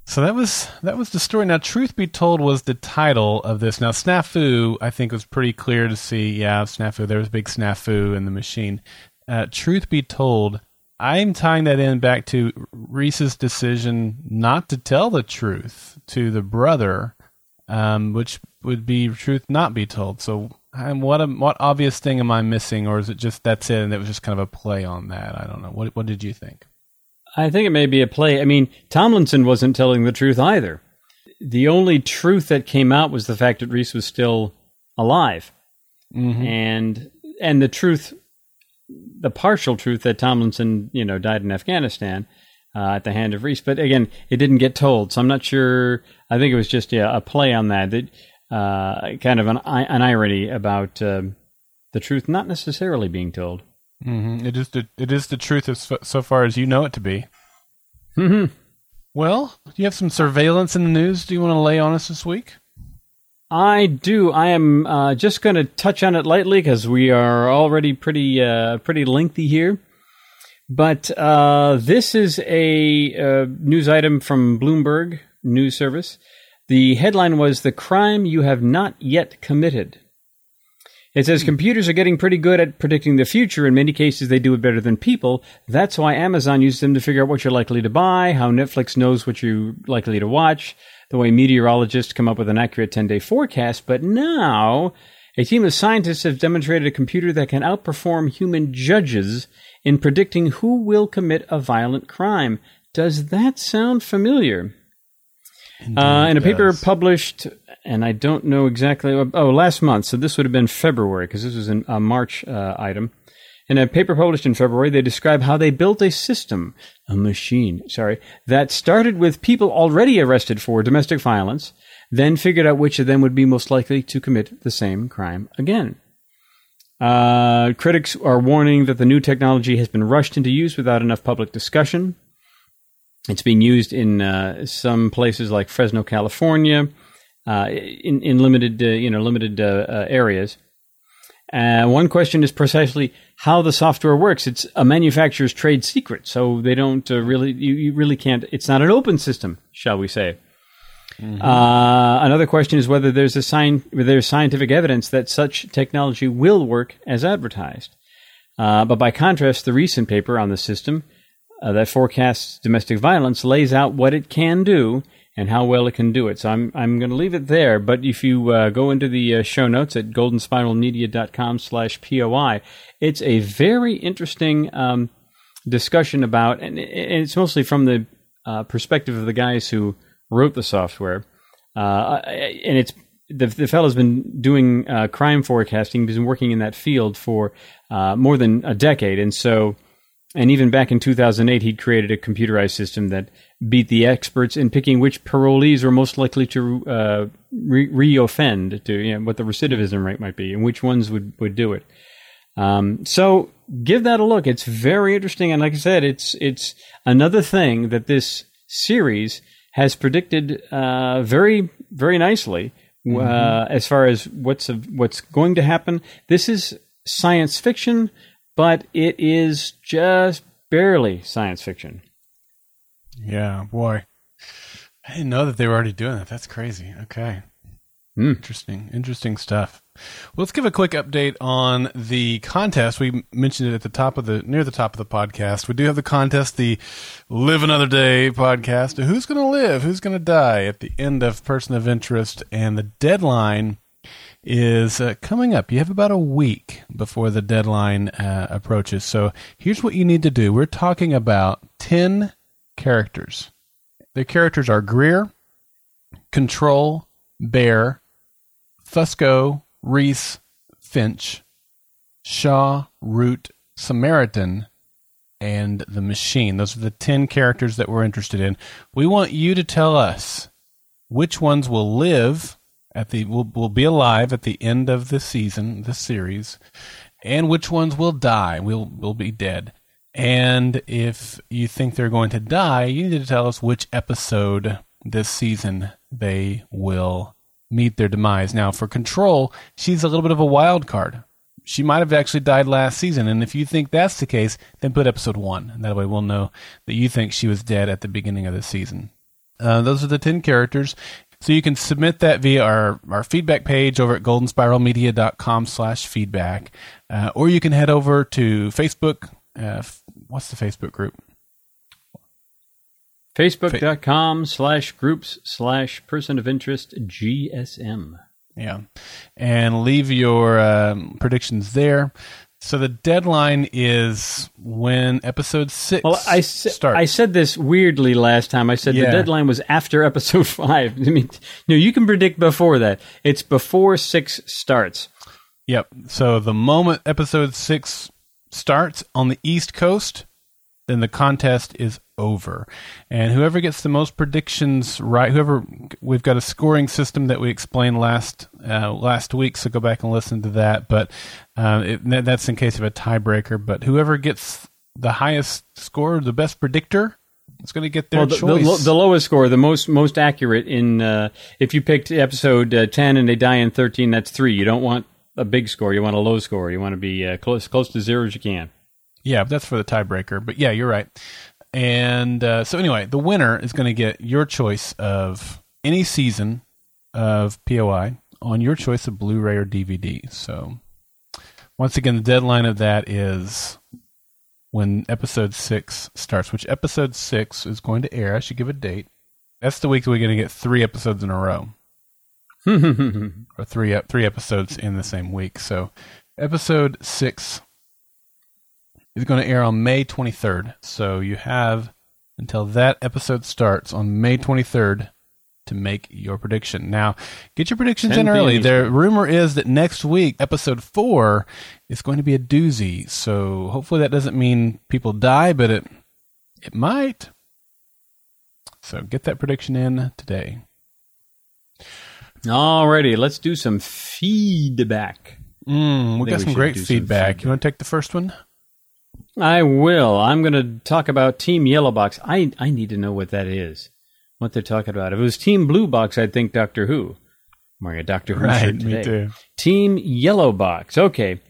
So that was that was the story. Now, truth be told, was the title of this. Now, snafu, I think, was pretty clear to see. Yeah, snafu. There was a big snafu in the machine. Uh, truth be told, I'm tying that in back to Reese's decision not to tell the truth to the brother, um, which would be truth not be told. So, um, what um, what obvious thing am I missing, or is it just that's it, and it was just kind of a play on that? I don't know. What what did you think? I think it may be a play. I mean, Tomlinson wasn't telling the truth either. the only truth that came out was the fact that Reese was still alive, Mm-hmm. and and the truth, the partial truth that Tomlinson, you know, died in Afghanistan uh, at the hand of Reese. But again, it didn't get told, so I'm not sure. I think it was just yeah, a play on that, that uh, kind of an, an irony about uh, the truth not necessarily being told. Mm-hmm. It is the it is the truth as f- so far as you know it to be. Mm-hmm. Well, you have some surveillance in the news. Do you want to lay on us this week? I do. I am uh, just going to touch on it lightly because we are already pretty uh, pretty lengthy here. But uh, this is a uh, news item from Bloomberg News Service. The headline was "The crime you have not yet committed." It says hmm. computers are getting pretty good at predicting the future. In many cases, they do it better than people. That's why Amazon uses them to figure out what you're likely to buy, how Netflix knows what you're likely to watch, the way meteorologists come up with an accurate 10 day forecast. But now, a team of scientists have demonstrated a computer that can outperform human judges in predicting who will commit a violent crime. Does that sound familiar? Uh, in a paper does. published, and I don't know exactly. Oh, last month. So this would have been February because this was an- a March uh, item. In a paper published in February, they describe how they built a system, a machine, sorry, that started with people already arrested for domestic violence, then figured out which of them would be most likely to commit the same crime again. Uh, critics are warning that the new technology has been rushed into use without enough public discussion. It's being used in uh, some places like Fresno, California, uh, in in limited uh, you know limited uh, uh, areas. One question is precisely how the software works. It's a manufacturer's trade secret, so they don't uh, really you, you really can't. It's not an open system, shall we say? Uh, another question is whether there's a sign, whether there's scientific evidence that such technology will work as advertised. Uh, but by contrast, the recent paper on the system uh, that forecasts domestic violence lays out what it can do and how well it can do it. So I'm I'm going to leave it there. But if you uh, go into the uh, show notes at goldenspiralmedia.com slash poi, it's a very interesting um, discussion about, and it's mostly from the uh, perspective of the guys who wrote the software, uh, and it's the the fellow's been doing uh, crime forecasting, He's been working in that field for more than a decade, and so. And even back in 2008, he'd created a computerized system that beat the experts in picking which parolees were most likely to uh, re- reoffend, to you know, what the recidivism rate might be, and which ones would, would do it. Um, so give that a look. It's very interesting, and like I said, it's it's another thing that this series has predicted uh, very very nicely uh, as far as what's what's going to happen. This is science fiction, but it is just barely science fiction. Yeah, boy. I didn't know that they were already doing that. That's crazy. Okay. Hmm. Interesting. Interesting stuff. Well, let's give a quick update on the contest. We mentioned it at the top of the near the top of the podcast. We do have the contest, the Live Another Day podcast. Who's going to live? Who's going to die at the end of Person of Interest? And the deadline is uh, coming up. You have about a week before the deadline uh, approaches. So here's what you need to do. We're talking about 10 characters. The characters are Greer, Control, Bear, Fusco, Reese, Finch, Shaw, Root, Samaritan, and the Machine. Those are the 10 characters that we're interested in. We want you to tell us which ones will live at the will will be alive at the end of the season, this series, and which ones will die. Will will be dead. And if you think they're going to die, you need to tell us which episode this season they will meet their demise. Now, for Control, she's a little bit of a wild card. She might have actually died last season, and if you think that's the case, then put episode one. And that way we'll know that you think she was dead at the beginning of the season. Uh, those are the 10 characters. So you can submit that via our, our feedback page over at goldenspiralmedia.com slash feedback. Uh, or you can head over to Facebook. Uh, f- what's the Facebook group? Facebook.com slash groups slash person of interest GSM. Yeah. And leave your um, predictions there. So the deadline is when episode six Well, I, sa- starts. I said this weirdly last time. I said Yeah. the deadline was after episode five. I mean, no, you can predict before that. It's before six starts. Yep. So the moment episode six starts on the East Coast, then the contest is over. And whoever gets the most predictions right, whoever we've got a scoring system that we explained last uh, last week, so go back and listen to that. But uh, it, that's in case of a tiebreaker. But whoever gets the highest score, the best predictor, is going to get their Well, the, the, choice. lo- the lowest score, the most most accurate in. Uh, if you picked episode uh, ten and they die in thirteen, that's three. You don't want a big score. You want a low score. You want to be uh, close close to zero as you can. Yeah, but that's for the tiebreaker. But yeah, you're right. And uh, so anyway, the winner is going to get your choice of any season of POI on your choice of Blu-ray or DVD. So once again, the deadline of that is when episode six starts. Which episode six is going to air? I should give a date. That's the week that we're going to get three episodes in a row, or three three episodes in the same week. So episode six is going to air on May 23rd. So you have until that episode starts on May 23rd to make your prediction. Now, get your predictions in early. The rumor is that next week, episode 4 is going to be a doozy. So hopefully that doesn't mean people die, but it it might. So get that prediction in today. Alrighty, let's do some feedback. Mm, we got some great do some feedback. You want to take the first one? I will. I'm going to talk about Team Yellow Box. I I need to know what that is. What they're talking about. If it was Team Blue Box, I'd think Doctor Who. I'm wearing a Doctor Who shirt today. me too. Team Yellow Box. Okay.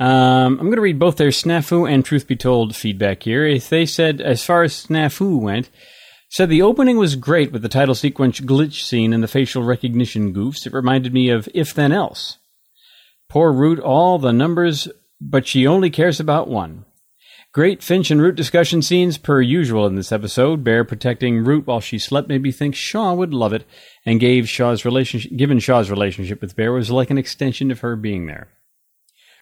Um, I'm going to read both their snafu and truth be told feedback here. If they said, as far as snafu went, said the opening was great with the title sequence glitch scene and the facial recognition goofs. It reminded me of If Then Else. Poor Root, all the numbers, but she only cares about one. Great Finch and Root discussion scenes per usual in this episode. Bear protecting Root while she slept made me think Shaw would love it, and gave Shaw's relationship, given Shaw's relationship with Bear was like an extension of her being there.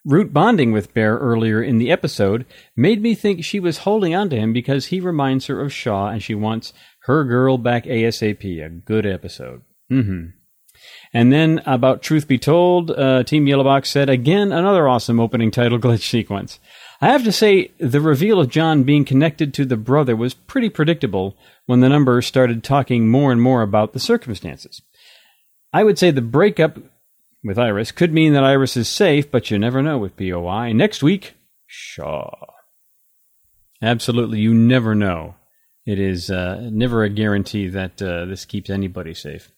Root bonding with Bear earlier in the episode made me think she was holding on to him because he reminds her of Shaw and she wants her girl back ASAP. A good episode. hmm And then about Truth Be Told, uh, Team Yellowbox said again another awesome opening title glitch sequence. I have to say, the reveal of John being connected to the brother was pretty predictable when the number started talking more and more about the circumstances. I would say the breakup with Iris could mean that Iris is safe, but you never know with POI. Next week, Shaw. Absolutely, you never know. It is uh, never a guarantee that uh, this keeps anybody safe.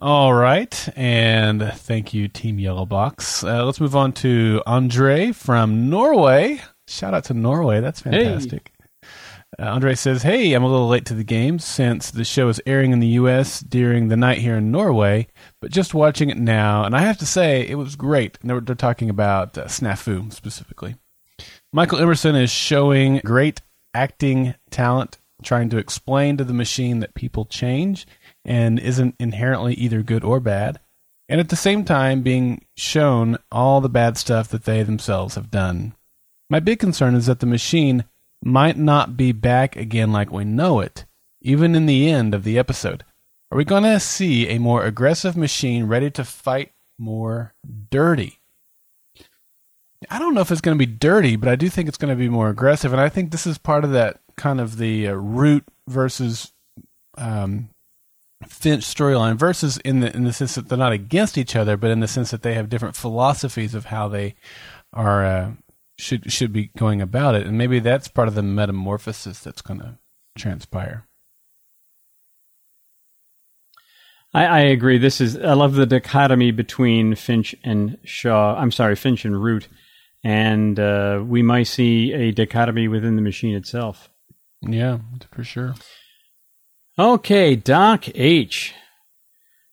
All right, and thank you, Team Yellow Box. Uh, let's move on to Andre from Norway. Shout out to Norway, that's fantastic. Uh, Andre says, "Hey, I'm a little late to the game since the show is airing in the U.S. during the night here in Norway, but just watching it now, and I have to say it was great. And they're, they're talking about uh, Snafu specifically. Michael Emerson is showing great acting talent, trying to explain to the machine that people change." And isn't inherently either good or bad, and at the same time being shown all the bad stuff that they themselves have done. My big concern is that the machine might not be back again like we know it, even in the end of the episode. Are we going to see a more aggressive machine ready to fight more dirty? I don't know if it's going to be dirty, but I do think it's going to be more aggressive, and I think this is part of that kind of the uh, root versus um, storyline versus in the in the sense that they're not against each other, but in the sense that they have different philosophies of how they are uh, should should be going about it, and maybe that's part of the metamorphosis that's going to transpire. I, I agree. This is I love the dichotomy between Finch and Shaw. I'm sorry, Finch and Root, and uh, we might see a dichotomy within the machine itself. Yeah, for sure. Okay, Doc H.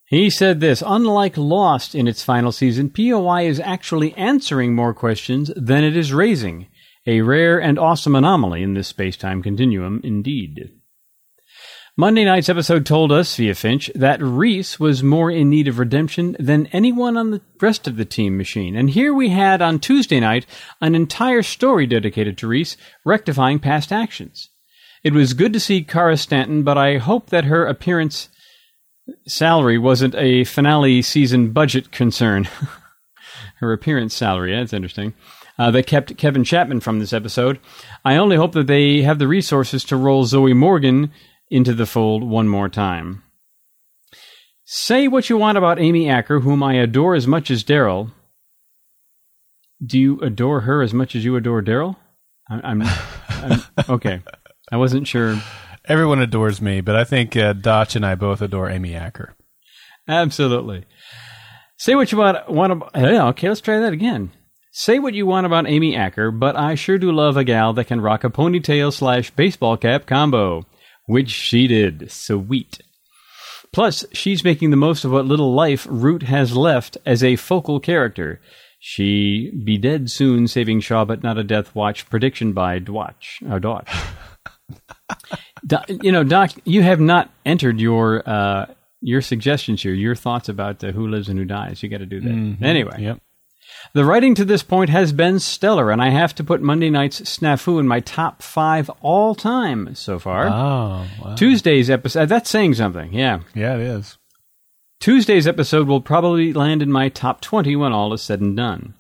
He said this Unlike Lost in its final season, POI is actually answering more questions than it is raising. A rare and awesome anomaly in this space time continuum, indeed. Monday night's episode told us, via Finch, that Reese was more in need of redemption than anyone on the rest of the team machine. And here we had on Tuesday night an entire story dedicated to Reese rectifying past actions. It was good to see Kara Stanton, but I hope that her appearance salary wasn't a finale season budget concern. her appearance salary, that's interesting. Uh, that kept Kevin Chapman from this episode. I only hope that they have the resources to roll Zoe Morgan into the fold one more time. Say what you want about Amy Acker, whom I adore as much as Daryl. Do you adore her as much as you adore Daryl? I'm, I'm, I'm, okay. I wasn't sure. Everyone adores me, but I think uh, Dotch and I both adore Amy Acker. Absolutely. Say what you want. want about, okay, let's try that again. Say what you want about Amy Acker, but I sure do love a gal that can rock a ponytail slash baseball cap combo which she did. Sweet. Plus, she's making the most of what little life Root has left as a focal character. She be dead soon, saving Shaw, but not a death watch. Prediction by Dwatch. Uh, You know, Doc, you have not entered your uh, your suggestions here, your thoughts about uh, who lives and who dies. You got to do that. Mm-hmm. Anyway. Yep. The writing to this point has been stellar, and I have to put Monday night's snafu in my top five all time so far. Oh, wow. Tuesday's episode, that's saying something, yeah. Yeah, it is. Tuesday's episode will probably land in my top 20 when all is said and done.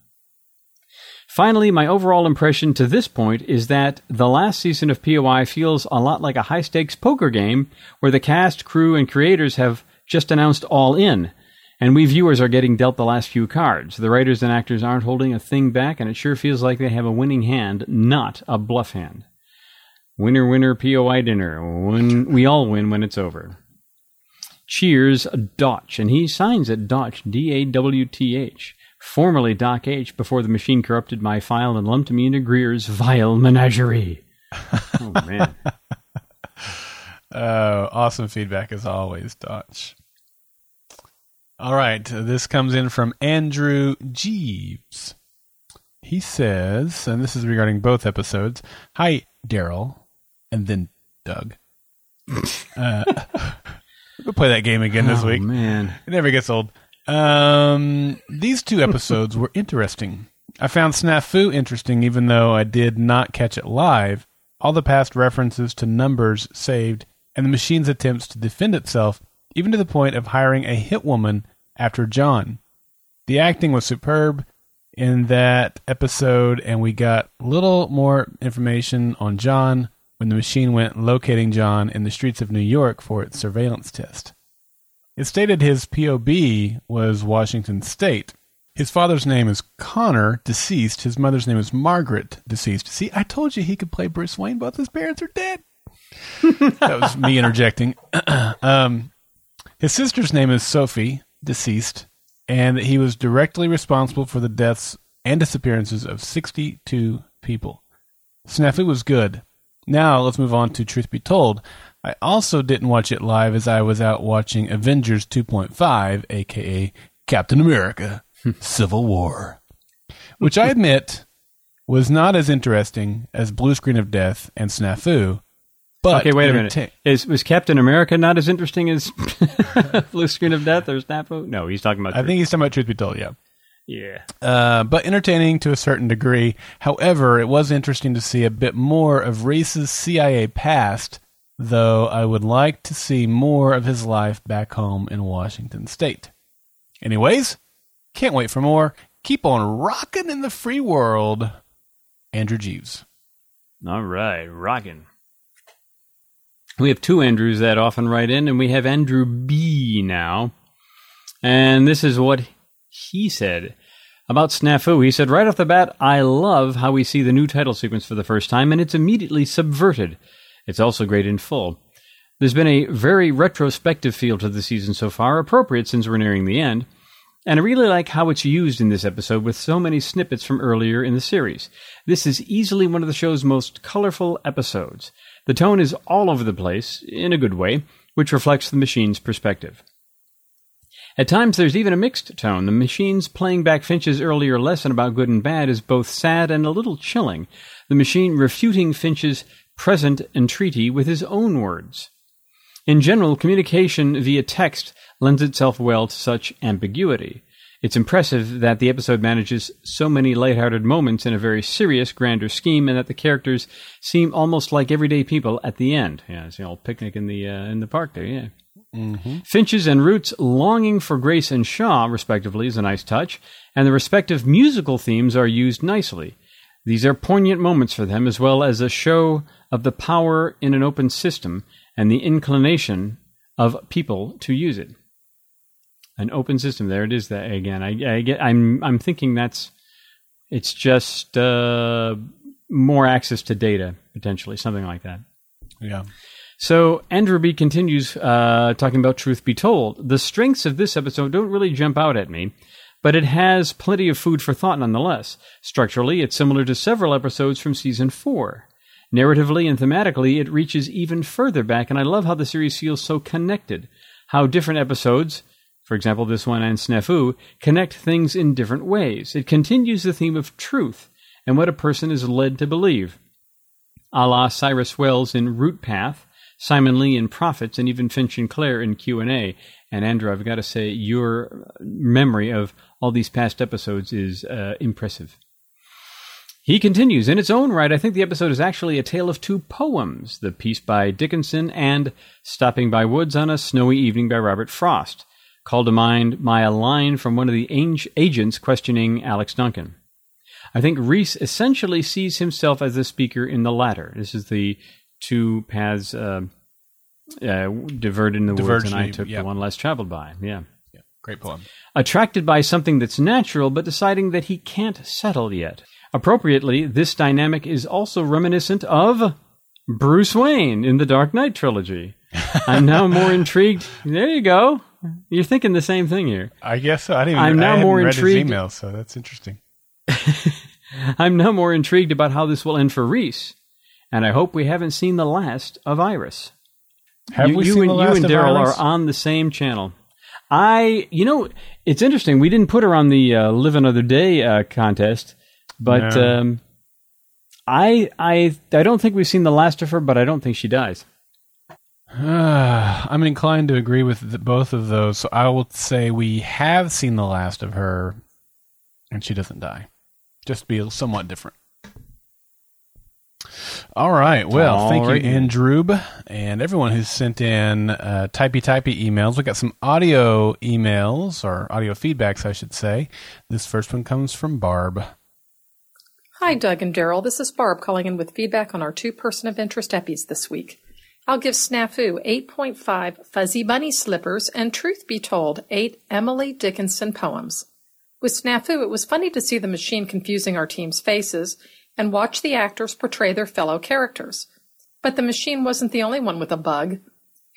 Finally, my overall impression to this point is that the last season of POI feels a lot like a high stakes poker game where the cast, crew, and creators have just announced all in and we viewers are getting dealt the last few cards. The writers and actors aren't holding a thing back, and it sure feels like they have a winning hand, not a bluff hand. Winner, winner, POI dinner. When we all win when it's over. Cheers, Dotch. And he signs it Dotch, D A W T H. Formerly Doc H, before the machine corrupted my file and lumped me into Greer's vile menagerie. Oh, man. oh, awesome feedback as always, Dotch. All right. This comes in from Andrew Jeeves. He says, and this is regarding both episodes Hi, Daryl, and then Doug. uh, we'll play that game again this oh, week. man. It never gets old. Um, these two episodes were interesting. I found Snafu interesting, even though I did not catch it live. All the past references to numbers saved, and the machine's attempts to defend itself, even to the point of hiring a hit woman after John. The acting was superb in that episode, and we got little more information on John when the machine went locating John in the streets of New York for its surveillance test. It stated his POB was Washington State. His father's name is Connor, deceased. His mother's name is Margaret, deceased. See, I told you he could play Bruce Wayne. Both his parents are dead. that was me interjecting. um, his sister's name is Sophie, deceased, and that he was directly responsible for the deaths and disappearances of 62 people. Snafu was good. Now let's move on to Truth Be Told. I also didn't watch it live as I was out watching Avengers 2.5, aka Captain America Civil War, which I admit was not as interesting as Blue Screen of Death and Snafu, but okay, wait a minute. Is was Captain America not as interesting as Blue Screen of Death or Snafu? No, he's talking about. I think he's talking about Truth Be Told. Yeah. Yeah. Uh, but entertaining to a certain degree. However, it was interesting to see a bit more of Reese's CIA past, though I would like to see more of his life back home in Washington State. Anyways, can't wait for more. Keep on rocking in the free world. Andrew Jeeves. All right, rocking. We have two Andrews that often write in, and we have Andrew B now. And this is what he said about Snafu. He said, right off the bat, I love how we see the new title sequence for the first time, and it's immediately subverted. It's also great in full. There's been a very retrospective feel to the season so far, appropriate since we're nearing the end. And I really like how it's used in this episode with so many snippets from earlier in the series. This is easily one of the show's most colorful episodes. The tone is all over the place, in a good way, which reflects the machine's perspective. At times, there's even a mixed tone. The machine's playing back Finch's earlier lesson about good and bad is both sad and a little chilling, the machine refuting Finch's present entreaty with his own words. In general, communication via text lends itself well to such ambiguity. It's impressive that the episode manages so many lighthearted moments in a very serious, grander scheme, and that the characters seem almost like everyday people at the end. Yeah, it's the old picnic in the uh, in the park there. Yeah. Mm-hmm. Finch's and Root's longing for Grace and Shaw, respectively, is a nice touch, and the respective musical themes are used nicely. These are poignant moments for them, as well as a show of the power in an open system and the inclination of people to use it an open system. There it is. That again, I, I get. I'm I'm thinking that's it's just uh, more access to data potentially, something like that. Yeah. So Andrew B continues uh, talking about Truth Be Told. The strengths of this episode don't really jump out at me, but it has plenty of food for thought nonetheless. Structurally, it's similar to several episodes from season four. Narratively and thematically, it reaches even further back, and I love how the series feels so connected. How different episodes, for example, this one and Snafu, connect things in different ways. It continues the theme of truth and what a person is led to believe. A la Cyrus Wells in Root Path, Simon Lee in Prophets, and even Finch and Claire in Q&A. And Andrew, I've got to say, your memory of all these past episodes is uh, impressive. He continues, in its own right, I think the episode is actually a tale of two poems the piece by Dickinson and Stopping by Woods on a Snowy Evening by Robert Frost called to mind my line from one of the agents questioning Alex Duncan. I think Reese essentially sees himself as the speaker in the latter. This is the two paths uh, uh, diverted in the woods, and I took the one less traveled by. Yeah. Great poem. Attracted by something that's natural, but deciding that he can't settle yet. Appropriately, this dynamic is also reminiscent of Bruce Wayne in the Dark Knight trilogy. I'm now more intrigued. There you go. You're thinking the same thing here. I guess so. I didn't. Even, I'm now more intrigued. email, so that's interesting. I'm now more intrigued about how this will end for Reese, and I hope we haven't seen the last of Iris. Have you, we you seen and, the last You and Daryl are on the same channel. I, you know, it's interesting. We didn't put her on the uh, Live Another Day uh, contest, but no. um, I, I, I don't think we've seen the last of her. But I don't think she dies. Uh, I'm inclined to agree with the, both of those. So I will say we have seen the last of her, and she doesn't die. Just be somewhat different. All right. Well, All thank right. you, Andrew, and everyone who's sent in uh, typey typey emails. We got some audio emails or audio feedbacks, I should say. This first one comes from Barb. Hi, Doug and Daryl. This is Barb calling in with feedback on our two person of interest epis this week. I'll give Snafu 8.5 Fuzzy Bunny Slippers and Truth Be Told 8 Emily Dickinson poems. With Snafu, it was funny to see the machine confusing our team's faces and watch the actors portray their fellow characters. But the machine wasn't the only one with a bug.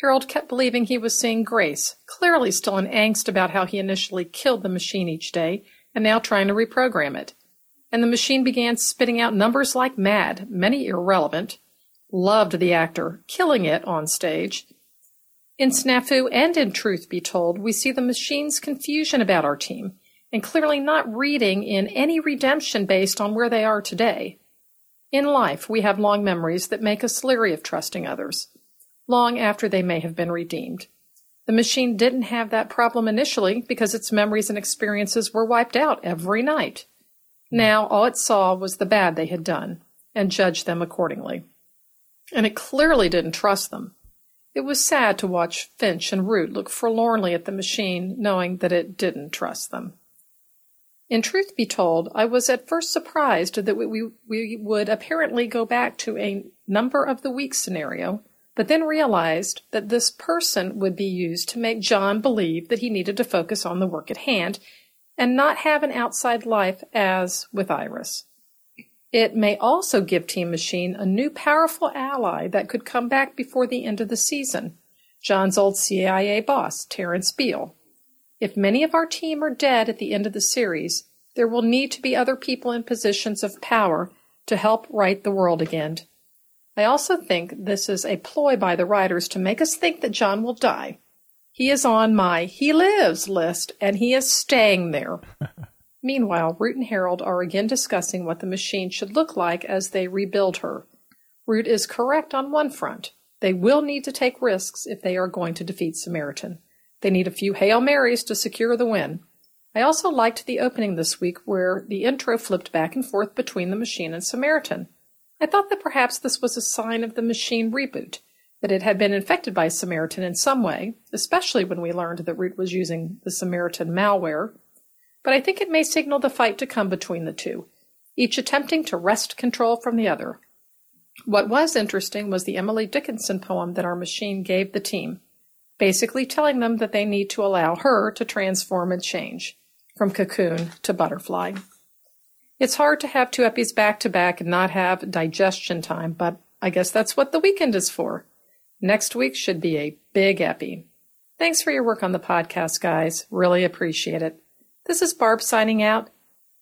Harold kept believing he was seeing Grace, clearly still in angst about how he initially killed the machine each day and now trying to reprogram it. And the machine began spitting out numbers like mad, many irrelevant, Loved the actor, killing it on stage. In Snafu and in Truth Be Told, we see the machine's confusion about our team and clearly not reading in any redemption based on where they are today. In life, we have long memories that make us leery of trusting others, long after they may have been redeemed. The machine didn't have that problem initially because its memories and experiences were wiped out every night. Now all it saw was the bad they had done and judged them accordingly and it clearly didn't trust them. It was sad to watch Finch and Root look forlornly at the machine, knowing that it didn't trust them. In truth be told, I was at first surprised that we, we would apparently go back to a number of the week scenario, but then realized that this person would be used to make John believe that he needed to focus on the work at hand and not have an outside life as with Iris. It may also give Team Machine a new powerful ally that could come back before the end of the season John's old CIA boss, Terrence Beal. If many of our team are dead at the end of the series, there will need to be other people in positions of power to help right the world again. I also think this is a ploy by the writers to make us think that John will die. He is on my He Lives list, and he is staying there. Meanwhile, Root and Harold are again discussing what the machine should look like as they rebuild her. Root is correct on one front. They will need to take risks if they are going to defeat Samaritan. They need a few Hail Marys to secure the win. I also liked the opening this week where the intro flipped back and forth between the machine and Samaritan. I thought that perhaps this was a sign of the machine reboot, that it had been infected by Samaritan in some way, especially when we learned that Root was using the Samaritan malware. But I think it may signal the fight to come between the two, each attempting to wrest control from the other. What was interesting was the Emily Dickinson poem that our machine gave the team, basically telling them that they need to allow her to transform and change from cocoon to butterfly. It's hard to have two epis back to back and not have digestion time, but I guess that's what the weekend is for. Next week should be a big epi. Thanks for your work on the podcast, guys. Really appreciate it. This is Barb signing out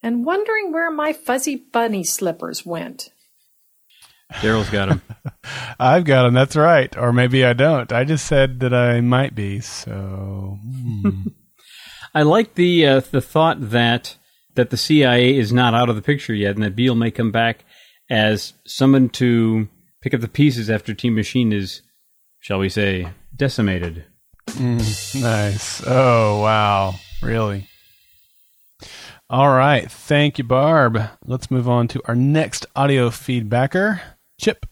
and wondering where my fuzzy bunny slippers went. Daryl's got them. I've got them. That's right. Or maybe I don't. I just said that I might be. So. Hmm. I like the uh, the thought that that the CIA is not out of the picture yet, and that Beale may come back as someone to pick up the pieces after Team Machine is, shall we say, decimated. Mm, nice. Oh wow! Really. All right. Thank you, Barb. Let's move on to our next audio feedbacker, Chip.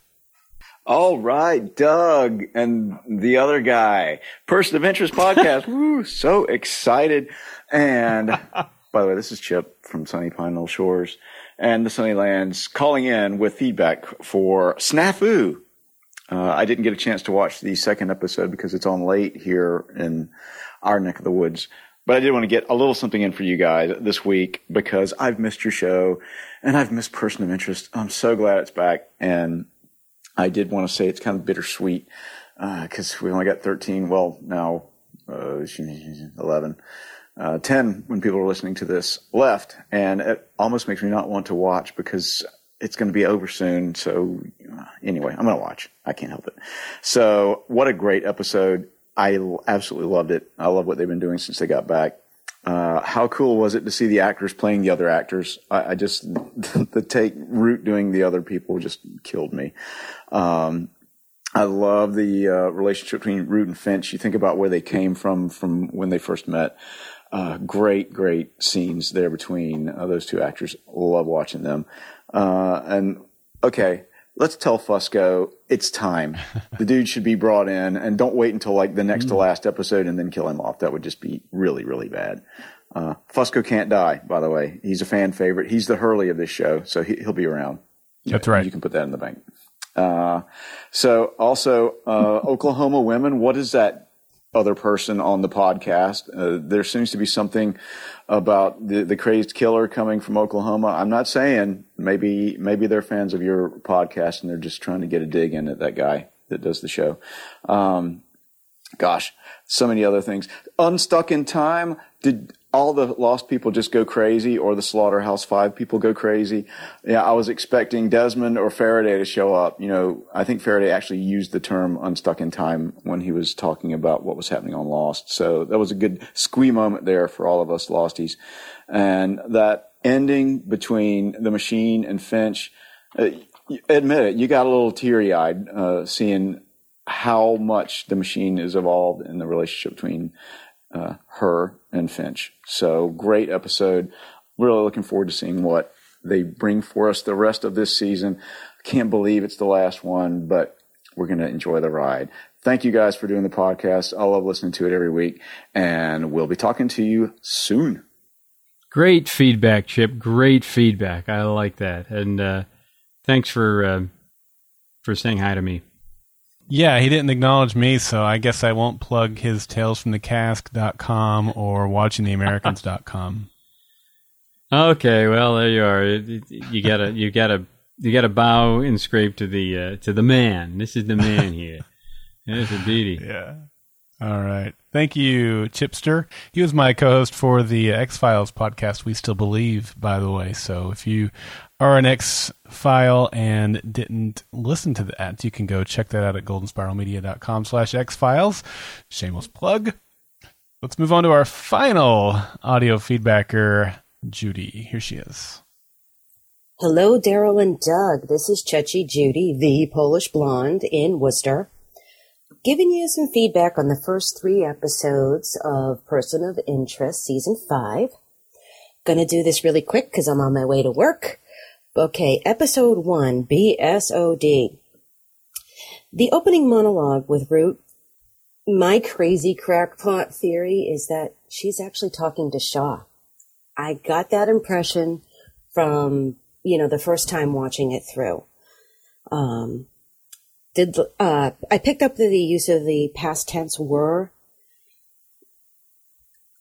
All right, Doug and the other guy, Person of Interest podcast. Woo, so excited. And by the way, this is Chip from Sunny Pine Knoll Shores and the Sunnylands calling in with feedback for Snafu. Uh, I didn't get a chance to watch the second episode because it's on late here in our neck of the woods. But I did want to get a little something in for you guys this week because I've missed your show and I've missed Person of Interest. I'm so glad it's back. And I did want to say it's kind of bittersweet because uh, we only got 13. Well, now uh, 11, uh, 10 when people are listening to this left, and it almost makes me not want to watch because it's going to be over soon. So uh, anyway, I'm going to watch. I can't help it. So what a great episode! I absolutely loved it. I love what they've been doing since they got back. Uh, how cool was it to see the actors playing the other actors? I, I just the take Root doing the other people just killed me. Um, I love the uh, relationship between Root and Finch. You think about where they came from from when they first met. Uh, great, great scenes there between uh, those two actors. Love watching them. Uh, and okay, let's tell Fusco it's time. the dude should be brought in, and don't wait until like the next to mm. last episode and then kill him off. That would just be really, really bad. Uh, Fusco can't die, by the way. He's a fan favorite. He's the Hurley of this show, so he, will be around. That's right. You can put that in the bank. Uh, so also, uh, Oklahoma women, what is that other person on the podcast? Uh, there seems to be something about the, the crazed killer coming from Oklahoma. I'm not saying maybe, maybe they're fans of your podcast and they're just trying to get a dig in at that guy that does the show. Um, gosh, so many other things. Unstuck in time. Did all the lost people just go crazy or the slaughterhouse five people go crazy. Yeah i was expecting desmond or faraday to show up. You know i think faraday actually used the term unstuck in time when he was talking about what was happening on lost. So that was a good squee moment there for all of us losties. And that ending between the machine and finch uh, admit it you got a little teary-eyed uh, seeing how much the machine is evolved in the relationship between uh, her and Finch. So great episode. Really looking forward to seeing what they bring for us the rest of this season. Can't believe it's the last one, but we're going to enjoy the ride. Thank you guys for doing the podcast. I love listening to it every week, and we'll be talking to you soon. Great feedback, Chip. Great feedback. I like that, and uh, thanks for uh, for saying hi to me. Yeah, he didn't acknowledge me, so I guess I won't plug his talesfromthecask.com or watchingtheamericans.com. okay, well there you are. You gotta you gotta you gotta bow and scrape to the uh, to the man. This is the man here. Yes, indeed. Yeah. All right. Thank you, Chipster. He was my co-host for the X Files podcast. We still believe, by the way. So if you are an X File and didn't listen to that, you can go check that out at goldenspiralmedia.com slash X Files. Shameless plug. Let's move on to our final audio feedbacker, Judy. Here she is. Hello, Daryl and Doug. This is Chechi Judy, the Polish blonde in Worcester. giving you some feedback on the first three episodes of Person of Interest, season five. Gonna do this really quick because I'm on my way to work. Okay, episode one, BSOD. The opening monologue with Root, my crazy crackpot theory is that she's actually talking to Shaw. I got that impression from, you know, the first time watching it through. Um, did, uh, I picked up the, the use of the past tense were,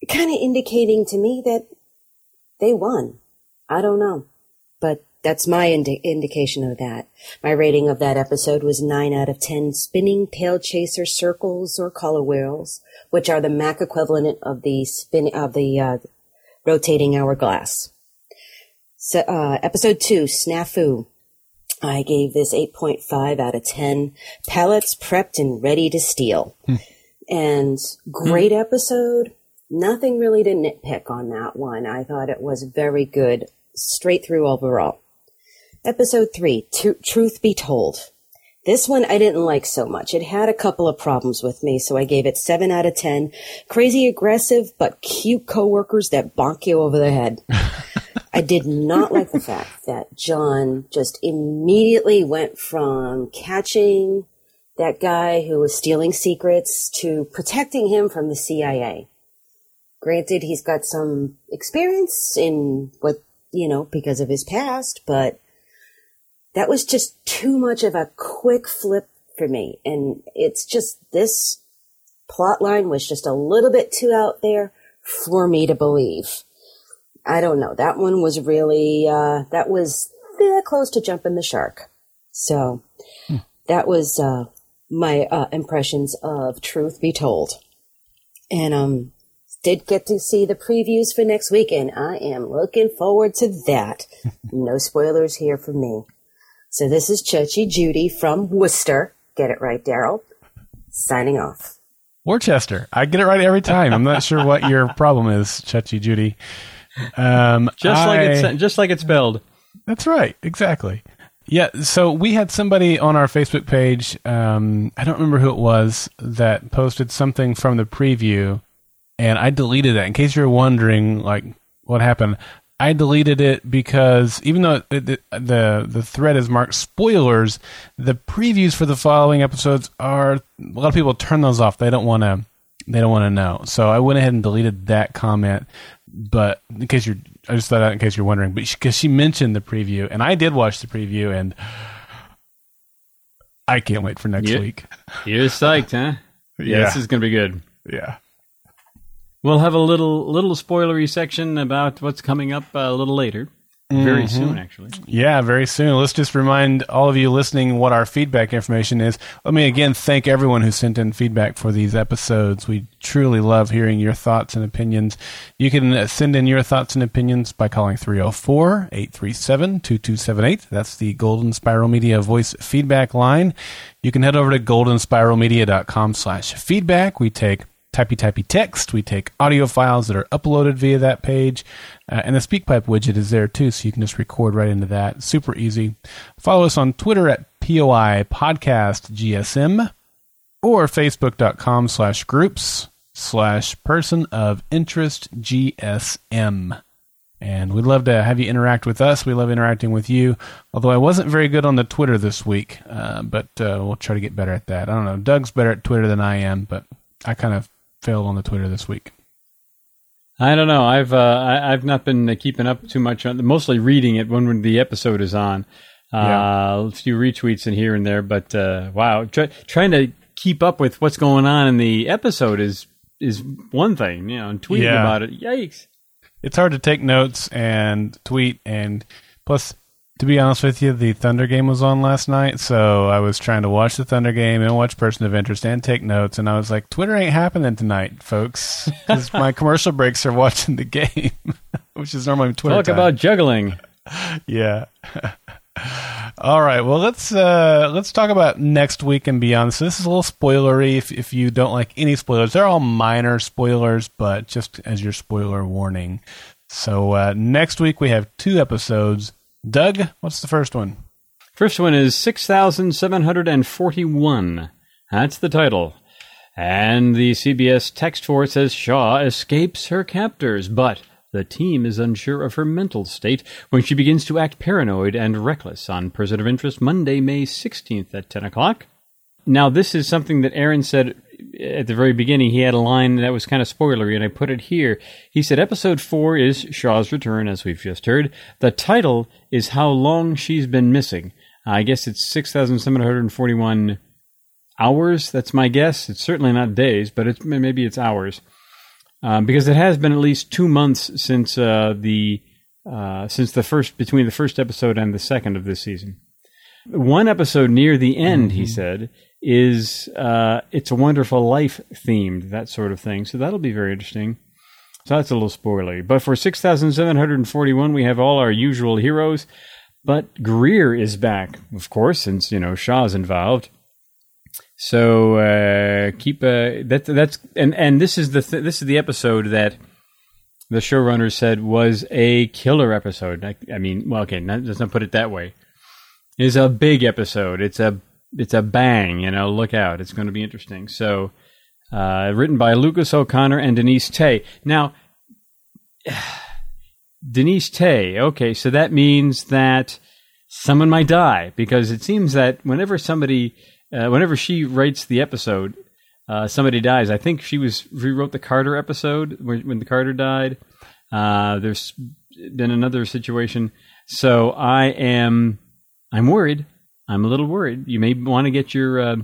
kind of indicating to me that they won. I don't know, but that's my indi- indication of that. My rating of that episode was 9 out of 10 spinning tail chaser circles or color wheels, which are the Mac equivalent of the spin of the uh, rotating hourglass. So, uh, episode 2, Snafu. I gave this 8.5 out of 10. Pallets prepped and ready to steal. And great episode. Nothing really to nitpick on that one. I thought it was very good, straight through overall. Episode 3, Tru- Truth Be Told. This one I didn't like so much. It had a couple of problems with me, so I gave it 7 out of 10. Crazy aggressive, but cute coworkers that bonk you over the head. I did not like the fact that John just immediately went from catching that guy who was stealing secrets to protecting him from the CIA. Granted, he's got some experience in what, you know, because of his past, but that was just too much of a quick flip for me. And it's just this plot line was just a little bit too out there for me to believe. I don't know. That one was really, uh, that was eh, close to jumping the shark. So that was, uh, my, uh, impressions of Truth Be Told. And, um, did get to see the previews for next week and I am looking forward to that. no spoilers here for me. So this is Churchy Judy from Worcester. Get it right, Daryl. Signing off. Worcester. I get it right every time. I'm not sure what your problem is, Chuchi Judy. Um, Just like I- it's just like it's spelled. That's right. Exactly. Yeah. So we had somebody on our Facebook page. Um, I don't remember who it was that posted something from the preview, and I deleted it. In case you're wondering, like what happened, I deleted it because even though it, the the the thread is marked spoilers, the previews for the following episodes are a lot of people turn those off. They don't want to. They don't want to know. So I went ahead and deleted that comment. But in case you're, I just thought out in case you're wondering. But because she mentioned the preview, and I did watch the preview, and I can't wait for next Yeah. week. You're psyched, huh? Yeah, this is gonna be good. yeah. We'll have a little little spoilery section about what's coming up a little later, very mm-hmm. soon, actually. Yeah, very soon. Let's just remind all of you listening what our feedback information is. Let me again thank everyone who sent in feedback for these episodes. We truly love hearing your thoughts and opinions. You can send in your thoughts and opinions by calling 304 837 2278. That's the Golden Spiral Media voice feedback line. You can head over to goldenspiralmedia.com slash feedback. We take typey typey text. We take audio files that are uploaded via that page. Uh, and the SpeakPipe widget is there too, so you can just record right into that. Super easy. Follow us on Twitter at POI Podcast GSM or Facebook.com slash groups slash person of interest GSM. And we'd love to have you interact with us. We love interacting with you. Although I wasn't very good on the Twitter this week, uh, but uh, we'll try to get better at that. I don't know. Doug's better at Twitter than I am, but I kind of failed on the Twitter this week. I don't know. I've uh, I, I've not been uh, keeping up too much on mostly reading it when the episode is on. Uh, Yeah. A few retweets in here and there, but uh, wow, try, trying to keep up with what's going on in the episode is is one thing, you know, and tweeting Yeah. about it. Yikes! It's hard to take notes and tweet, and plus, to be honest with you, the Thunder game was on last night, so I was trying to watch the Thunder game and watch Person of Interest and take notes, and I was like, Twitter ain't happening tonight, folks, because my commercial breaks are watching the game, which is normally Twitter Talk time. about juggling. yeah. All right. Well, let's uh, let's talk about next week and beyond. So this is a little spoilery. If if you don't like any spoilers, they're all minor spoilers, but just as your spoiler warning. So uh, next week we have two episodes. Doug, what's the first one? First one is six thousand seven hundred and forty-one. That's the title. And the CBS text for it says Shaw escapes her captors, but the team is unsure of her mental state when she begins to act paranoid and reckless on Person of Interest Monday, May 16th at 10 o'clock. Now, this is something that Aaron said at the very beginning. He had a line that was kind of spoilery, and I put it here. He said, Episode 4 is Shaw's Return, as we've just heard. The title is How Long She's Been Missing. I guess it's 6,741 hours. That's my guess. It's certainly not days, but it's, maybe it's hours. Um, because it has been at least two months since uh, the uh, since the first between the first episode and the second of this season. One episode near the end, mm-hmm. he said, is uh, "It's a Wonderful Life" themed, that sort of thing. So that'll be very interesting. So that's a little spoilery. But for six thousand seven hundred and forty-one, we have all our usual heroes. But Greer is back, of course, since you know Shaw's involved. So uh, keep uh, that. That's and and this is the th- this is the episode that the showrunner said was a killer episode. I, I mean, well, okay, not, let's not put it that way. It's a big episode. It's a it's a bang. You know, look out. It's going to be interesting. So, uh, written by Lucas O'Connor and Denise Thé. Now, Denise Thé. Okay, so that means that someone might die because it seems that whenever somebody uh, whenever she writes the episode, uh, somebody dies. I think she was rewrote the Carter episode when, when the Carter died. Uh, there's been another situation, so I am I'm worried. I'm a little worried. You may want to get your uh,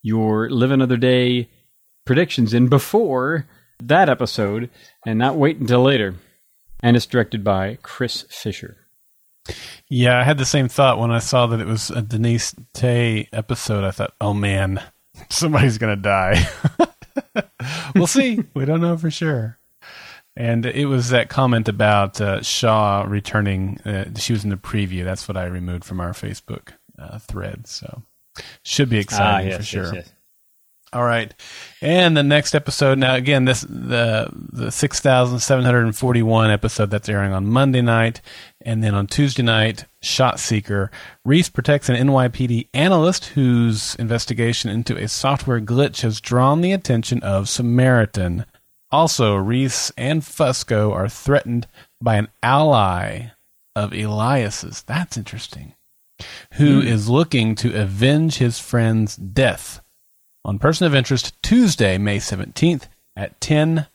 your live another day predictions in before that episode, and not wait until later. And it's directed by Chris Fisher. Yeah, I had the same thought when I saw that it was a Denise Thé episode. I thought, oh man, somebody's going to die. we'll see. we don't know for sure. And it was that comment about uh, Shaw returning. Uh, she was in the preview. That's what I removed from our Facebook uh, thread. So should be exciting ah, yes, for sure. Yes, yes. All right, and the next episode. Now, again, this the the six thousand seven hundred and forty one episode that's airing on Monday night, and then on Tuesday night, ShotSeeker. Reese protects an NYPD analyst whose investigation into a software glitch has drawn the attention of Samaritan. Also, Reese and Fusco are threatened by an ally of Elias's. That's interesting. Who mm. is looking to avenge his friend's death on Person of Interest Tuesday, May 17th at 10,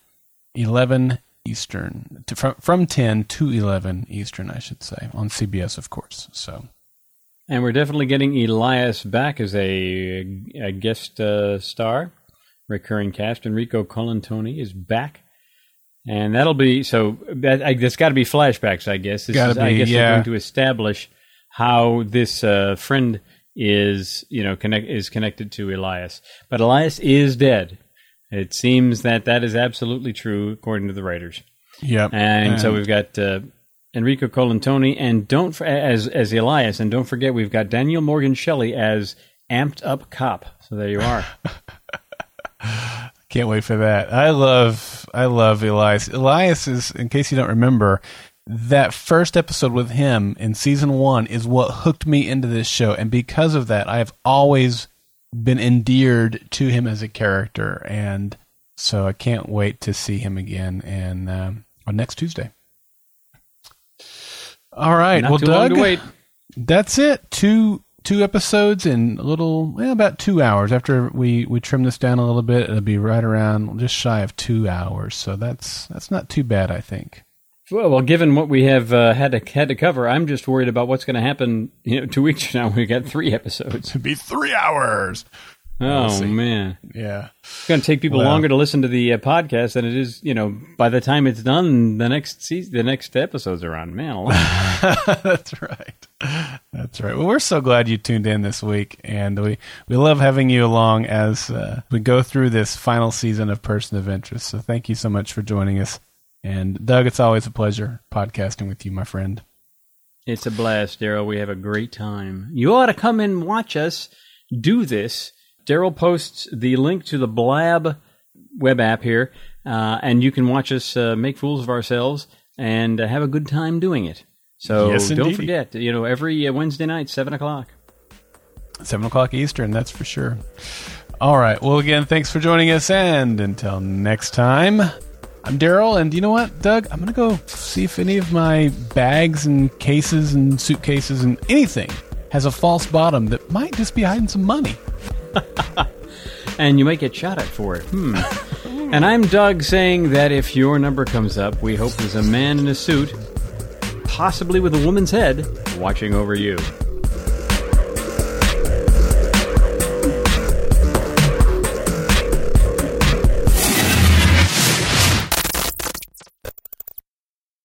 11 Eastern. To, from, from 10 to 11 Eastern, I should say, on CBS, of course. So. And we're definitely getting Elias back as a, a guest uh, star, recurring cast. Enrico Colantoni is back. And that'll be so. That, I, that's got to be flashbacks, I guess. This gotta is, be, I guess yeah. going to establish how this uh, friend is you know connect is connected to Elias, but Elias is dead. It seems that that is absolutely true according to the writers. Yep. And, and so we've got uh, Enrico Colantoni, and don't as as Elias, and don't forget we've got Daniel Morgan Shelley as amped up cop. So there you are. Can't wait for that. I love I love Elias. Elias is, in case you don't remember, that first episode with him in season one is what hooked me into this show. And because of that, I've always been endeared to him as a character. And so I can't wait to see him again and um, on next Tuesday. All right. Not well, Doug, wait. that's it. Two two episodes in a little about two hours. After we we trim this down a little bit, it'll be right around just shy of two hours. So that's that's not too bad, I think. Well, well, given what we have uh, had to had to cover, I'm just worried about what's going to happen. You know, two weeks from now, we got three episodes. It'd be three hours. Oh we'll man, yeah, it's going to take people well, longer to listen to the uh, podcast than it is. You know, by the time it's done, the next season, the next episodes are on. Man, that's right. That's right. Well, we're so glad you tuned in this week, and we we love having you along as uh, we go through this final season of Person of Interest. So, thank you so much for joining us. And Doug, it's always a pleasure podcasting with you, my friend. It's a blast, Daryl. We have a great time. You ought to come and watch us do this. Daryl posts the link to the Blab web app here, uh, and you can watch us uh, make fools of ourselves and uh, have a good time doing it. So yes, don't forget, you know, every uh, Wednesday night, seven o'clock. 7 o'clock Eastern, that's for sure. All right. Well, again, thanks for joining us. And until next time, I'm Daryl. And you know what, Doug? I'm going to go see if any of my bags and cases and suitcases and anything has a false bottom that might just be hiding some money. and you might get shot at for it. Hmm. and I'm Doug saying that if your number comes up, we hope there's a man in a suit, possibly with a woman's head, watching over you.